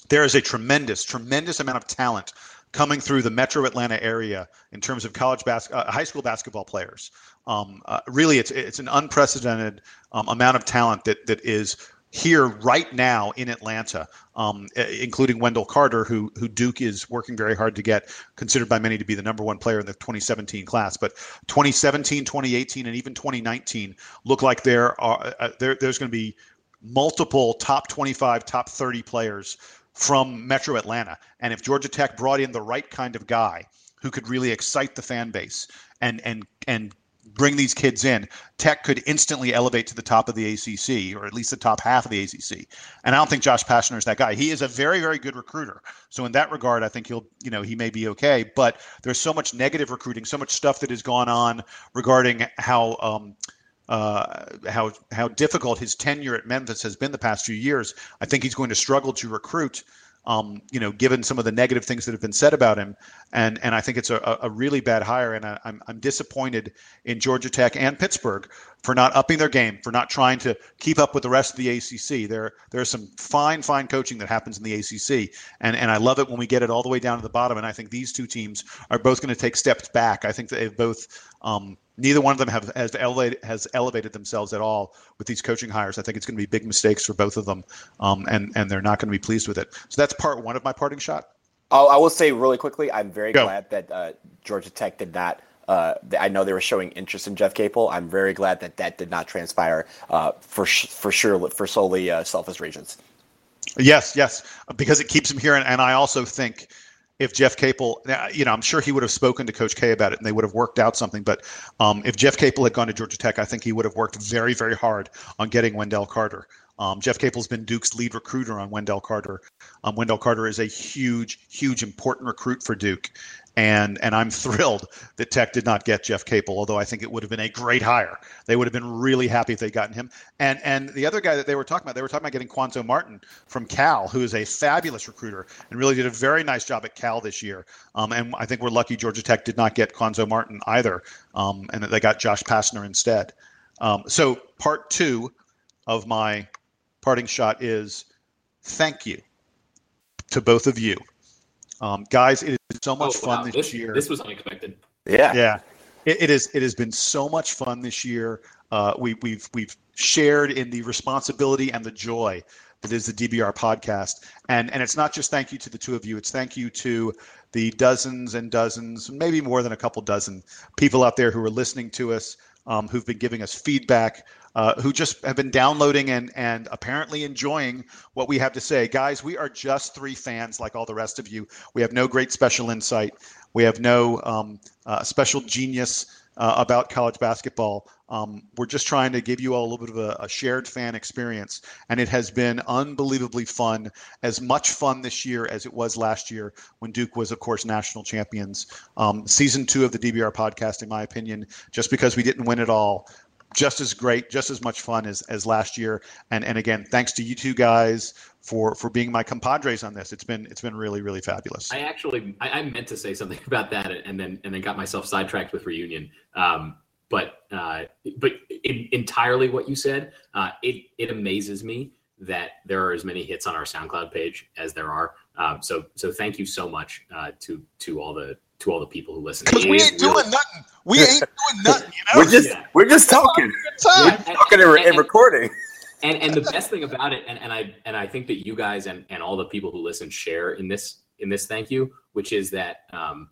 A: there is a tremendous, tremendous amount of talent coming through the Metro Atlanta area in terms of college bas- uh, high school basketball players. Um, uh, really, it's it's an unprecedented um, amount of talent that that is here right now in Atlanta, um, including Wendell Carter, who who Duke is working very hard to get, considered by many to be the number one player in the 2017 class. But 2017, 2018, and even 2019 look like there are uh, uh there, there's going to be multiple top 25, top 30 players from Metro Atlanta. And if Georgia Tech brought in the right kind of guy who could really excite the fan base and and and bring these kids in, Tech could instantly elevate to the top of the ACC or at least the top half of the ACC. And I don't think Josh Pastner is that guy. He is a very, very good recruiter. So in that regard, I think he'll, you know, he may be okay. But there's so much negative recruiting, so much stuff that has gone on regarding how. Um, uh, how how difficult his tenure at Memphis has been the past few years. I think he's going to struggle to recruit um, you know, given some of the negative things that have been said about him. And and I think it's a, a really bad hire. And I, I'm I'm disappointed in Georgia Tech and Pittsburgh for not upping their game, for not trying to keep up with the rest of the ACC. There there's some fine fine coaching that happens in the ACC, and and I love it when we get it all the way down to the bottom. And I think these two teams are both going to take steps back. I think they've both. Um, neither one of them have has elevated has elevated themselves at all with these coaching hires. I think it's going to be big mistakes for both of them, um, and and they're not going to be pleased with it. So that's part one of my parting shot.
B: Oh, I will say really quickly, I'm very Go. glad that uh, Georgia Tech did not. Uh, I know they were showing interest in Jeff Capel. I'm very glad that that did not transpire uh, for sh- for sure for solely uh, selfish reasons.
A: Yes, yes, because it keeps him here, and, and I also think if Jeff Capel, you know, I'm sure he would have spoken to Coach K about it and they would have worked out something. But um, if Jeff Capel had gone to Georgia Tech, I think he would have worked very, very hard on getting Wendell Carter. Um, Jeff Capel's been Duke's lead recruiter on Wendell Carter. Um, Wendell Carter is a huge, huge, important recruit for Duke, and and I'm [LAUGHS] thrilled that Tech did not get Jeff Capel. Although I think it would have been a great hire. They would have been really happy if they'd gotten him. And and the other guy that they were talking about, they were talking about getting Cuonzo Martin from Cal, who is a fabulous recruiter and really did a very nice job at Cal this year. Um, and I think we're lucky Georgia Tech did not get Cuonzo Martin either, um, and that they got Josh Pastner instead. Um, so part two of my parting shot is thank you to both of you. Um, guys, it is so much oh, fun wow. this,
C: this,
A: year.
C: This was unexpected.
B: Yeah.
A: Yeah. It, it is it has been so much fun this year. Uh, we, we've we've shared in the responsibility and the joy that is the DBR podcast. And and it's not just thank you to the two of you, it's thank you to the dozens and dozens, maybe more than a couple dozen people out there who are listening to us, um, who've been giving us feedback, uh, who just have been downloading and and apparently enjoying what we have to say. Guys, we are just three fans like all the rest of you. We have no great special insight. We have no um, uh, special genius uh, about college basketball. Um, we're just trying to give you all a little bit of a, a, shared fan experience, and it has been unbelievably fun. As much fun this year as it was last year when Duke was, of course, national champions. Um, season two of the DBR podcast, in my opinion, just because we didn't win it all, just as great, just as much fun as, as last year. And and again, thanks to you two guys for for being my compadres on this. It's been it's been really really fabulous.
C: I actually I, I meant to say something [LAUGHS] about that and then and then got myself sidetracked with reunion. Um, but uh, but in, entirely what you said, uh, it it amazes me that there are as many hits on our SoundCloud page as there are. Um, so so thank you so much uh, to to all the to all the people who listen.
A: Because we ain't doing really... nothing. We ain't [LAUGHS] doing nothing. You know?
B: we're just yeah. we're just talking. We're and, talking and, and, and, recording.
C: And and the best thing about it, and, and I and I think that you guys and, and all the people who listen share in this in this thank you, which is that um,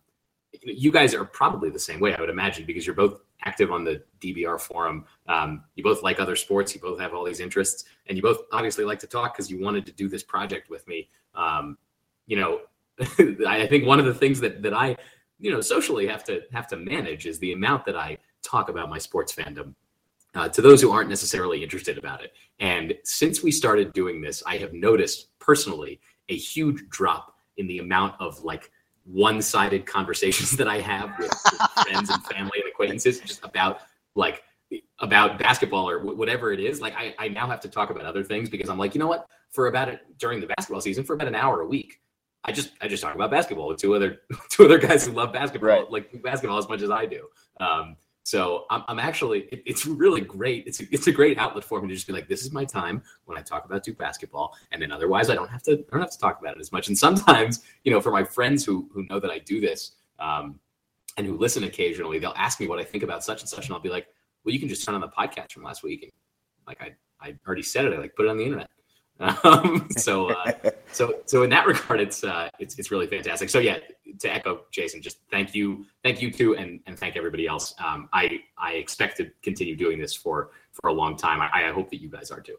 C: you guys are probably the same way, I would imagine, because you're both active on the DBR forum. Um, you both like other sports. You both have all these interests, and you both obviously like to talk because you wanted to do this project with me. Um, you know, [LAUGHS] I think one of the things that that I you know socially have to have to manage is the amount that I talk about my sports fandom uh, to those who aren't necessarily interested about it. And since we started doing this, I have noticed personally a huge drop in the amount of like one-sided conversations that I have with, with [LAUGHS] friends and family and acquaintances just about like about basketball or whatever it is. Like I, I now have to talk about other things because I'm like, you know what? For about it during the basketball season, for about an hour a week, I just I just talk about basketball with two other [LAUGHS] two other guys who love basketball right. like basketball as much as I do. Um, so I'm, I'm actually it, it's really great. It's a, it's a great outlet for me to just be like, this is my time when I talk about Duke basketball, and then otherwise I don't have to I don't have to talk about it as much. And sometimes you know for my friends who who know that I do this um, and who listen occasionally, they'll ask me what I think about such and such, and I'll be like, well, you can just turn on the podcast from last week, and like I I already said it, I like put it on the internet. Um, [LAUGHS] so, uh, so, so in that regard, it's uh, it's it's really fantastic. So yeah, to echo Jason, just thank you, thank you too, and and thank everybody else. Um, I I expect to continue doing this for for a long time. I, I hope that you guys are too.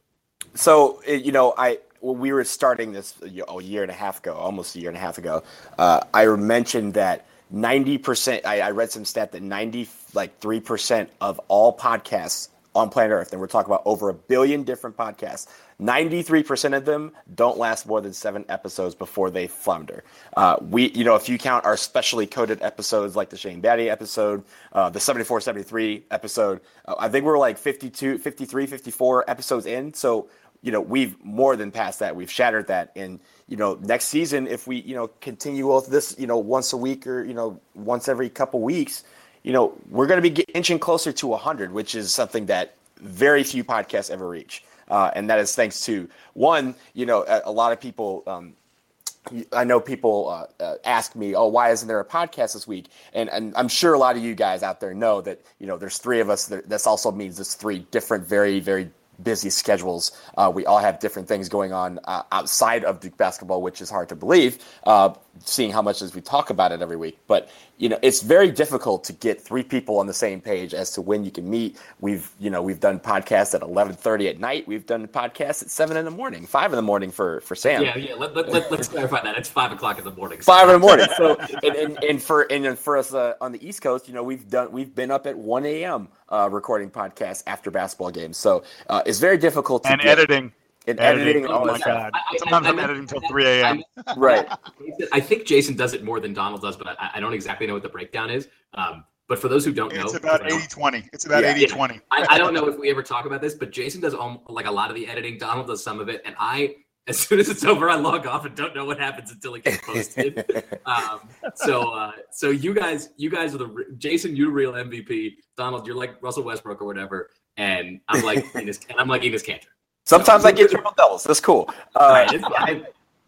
B: So you know, I when we were starting this a year and a half ago, almost a year and a half ago, uh, I mentioned that ninety percent. I, I read some stat that ninety like three percent of all podcasts on planet Earth, and we're talking about over a billion different podcasts. 93% of them don't last more than seven episodes before they flounder. Uh, we, you know, if you count our specially coded episodes like the Shane Battier episode, uh, the 74 73 episode, uh, I think we're like 52, 53, 54 episodes in. So, you know, we've more than passed that. We've shattered that. And, you know, next season, if we, you know, continue with this, you know, once a week or, you know, once every couple weeks, you know, we're going to be inching closer to 100, which is something that very few podcasts ever reach. Uh, and that is thanks to one, you know, a, a lot of people. Um, I know people uh, uh, ask me, "Oh, why isn't there a podcast this week?" And, and I'm sure a lot of you guys out there know that you know there's three of us. That, this also means there's three different, very, very busy schedules. Uh, we all have different things going on uh, outside of Duke basketball, which is hard to believe, uh, seeing how much as we talk about it every week. But you know, it's very difficult to get three people on the same page as to when you can meet. We've you know we've done podcasts at eleven thirty at night. We've done podcasts at seven in the morning, five in the morning for for Sam.
C: Yeah, yeah. Let, let, let, us clarify that. It's five o'clock in the morning.
B: Five in the morning. So and, and, and for and for us uh, on the East Coast, you know, we've done we've been up at one a.m. Uh, recording podcasts after basketball games. So uh, it's very difficult to
A: and get, editing.
B: And editing,
A: editing oh my god! I, Sometimes I, am editing until three a.m. [LAUGHS]
B: right.
C: I think Jason does it more than Donald does, but I, I don't exactly know what the breakdown is. Um, but for those who don't know,
A: it's about 80-20. It's about 80-20.
C: Yeah. [LAUGHS] I, I, don't know if we ever talk about this, but Jason does all, like a lot of the editing. Donald does some of it, and I, as soon as it's over, I log off and don't know what happens until it gets posted. [LAUGHS] um, so, uh, so you guys, you guys are the Jason, you real MVP. Donald, you're like Russell Westbrook or whatever, and I'm like and I'm like Enes Kanter.
B: Sometimes I get triple doubles. That's cool. Uh, [LAUGHS]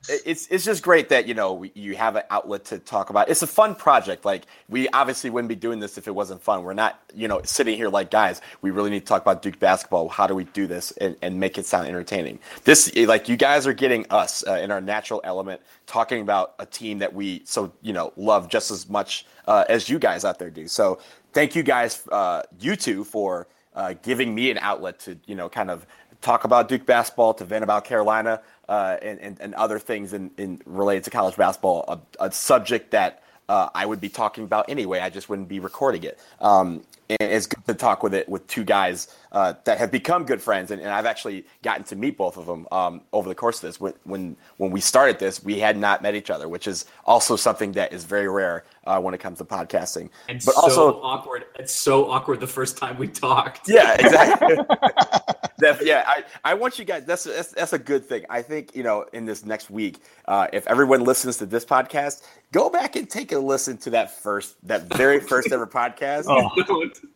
B: it's it's just great that you know you have an outlet to talk about. It's a fun project. Like we obviously wouldn't be doing this if it wasn't fun. We're not you know sitting here like guys. We really need to talk about Duke basketball. How do we do this and, and make it sound entertaining? This like you guys are getting us uh, in our natural element, talking about a team that we so you know love just as much uh, as you guys out there do. So thank you guys, uh, you two, for uh, giving me an outlet to you know kind of talk about Duke basketball, to vent about Carolina, uh, and, and, and, other things in, in related to college basketball, a, a subject that uh, I would be talking about anyway. I just wouldn't be recording it. Um, and it's good to talk with it with two guys uh, that have become good friends, and, and, I've actually gotten to meet both of them um, over the course of this. When, when when we started this, we had not met each other, which is also something that is very rare uh, when it comes to podcasting.
C: And but so also awkward. It's so awkward the first time we talked.
B: Yeah, exactly. [LAUGHS] yeah, I, I want you guys. That's, that's that's a good thing. I think you know in this next week, uh, if everyone listens to this podcast, go back and take a listen to that first, that very [LAUGHS] first ever podcast. Oh.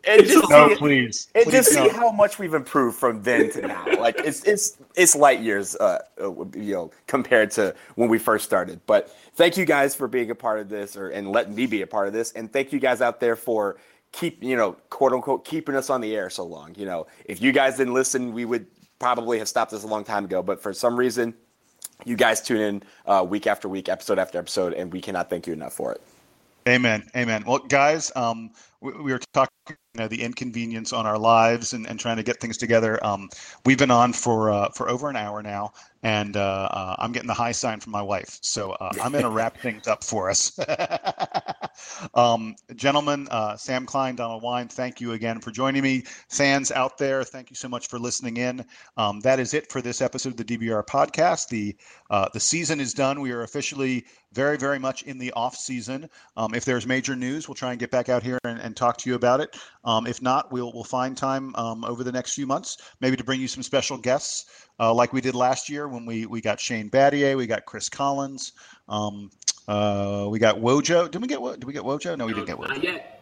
A: And just no, see, please.
B: And
A: please
B: just no. see how much we've improved from then to now. Like it's it's it's light years, uh, uh, you know, compared to when we first started. But thank you guys for being a part of this, or and letting me be a part of this, and thank you guys out there for keep you know quote unquote keeping us on the air so long. You know, if you guys didn't listen, we would probably have stopped this a long time ago. But for some reason, you guys tune in uh, week after week, episode after episode, and we cannot thank you enough for it.
A: Amen. Amen. Well, guys, um, we, we were talking you know, the inconvenience on our lives and, and trying to get things together. Um, we've been on for uh, for over an hour now, and uh, uh, I'm getting the high sign from my wife. So uh, I'm going [LAUGHS] to wrap things up for us. [LAUGHS] um, gentlemen, uh, Sam Klein, Donald Wine, thank you again for joining me. Fans out there, thank you so much for listening in. Um, that is it for this episode of the DBR podcast. The uh, the season is done. We are officially very, very much in the off season. Um, if there's major news, we'll try and get back out here and, and talk to you about it. Um, if not, we'll we'll find time um, over the next few months, maybe to bring you some special guests uh, like we did last year when we we got Shane Battier, we got Chris Collins, um, uh, we got Wojo. Did we get Did we get Wojo? No, we didn't get Wojo.
C: Not yet.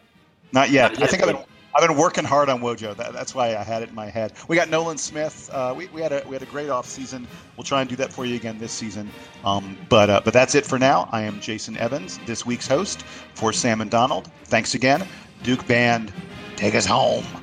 A: Not yet. Not yet. I think I've been I've been working hard on Wojo. That, that's why I had it in my head. We got Nolan Smith. Uh, we, we had a we had a great off season. We'll try and do that for you again this season. Um, but uh, but that's it for now. I am Jason Evans, this week's host for Sam and Donald. Thanks again, Duke Band. Take us home.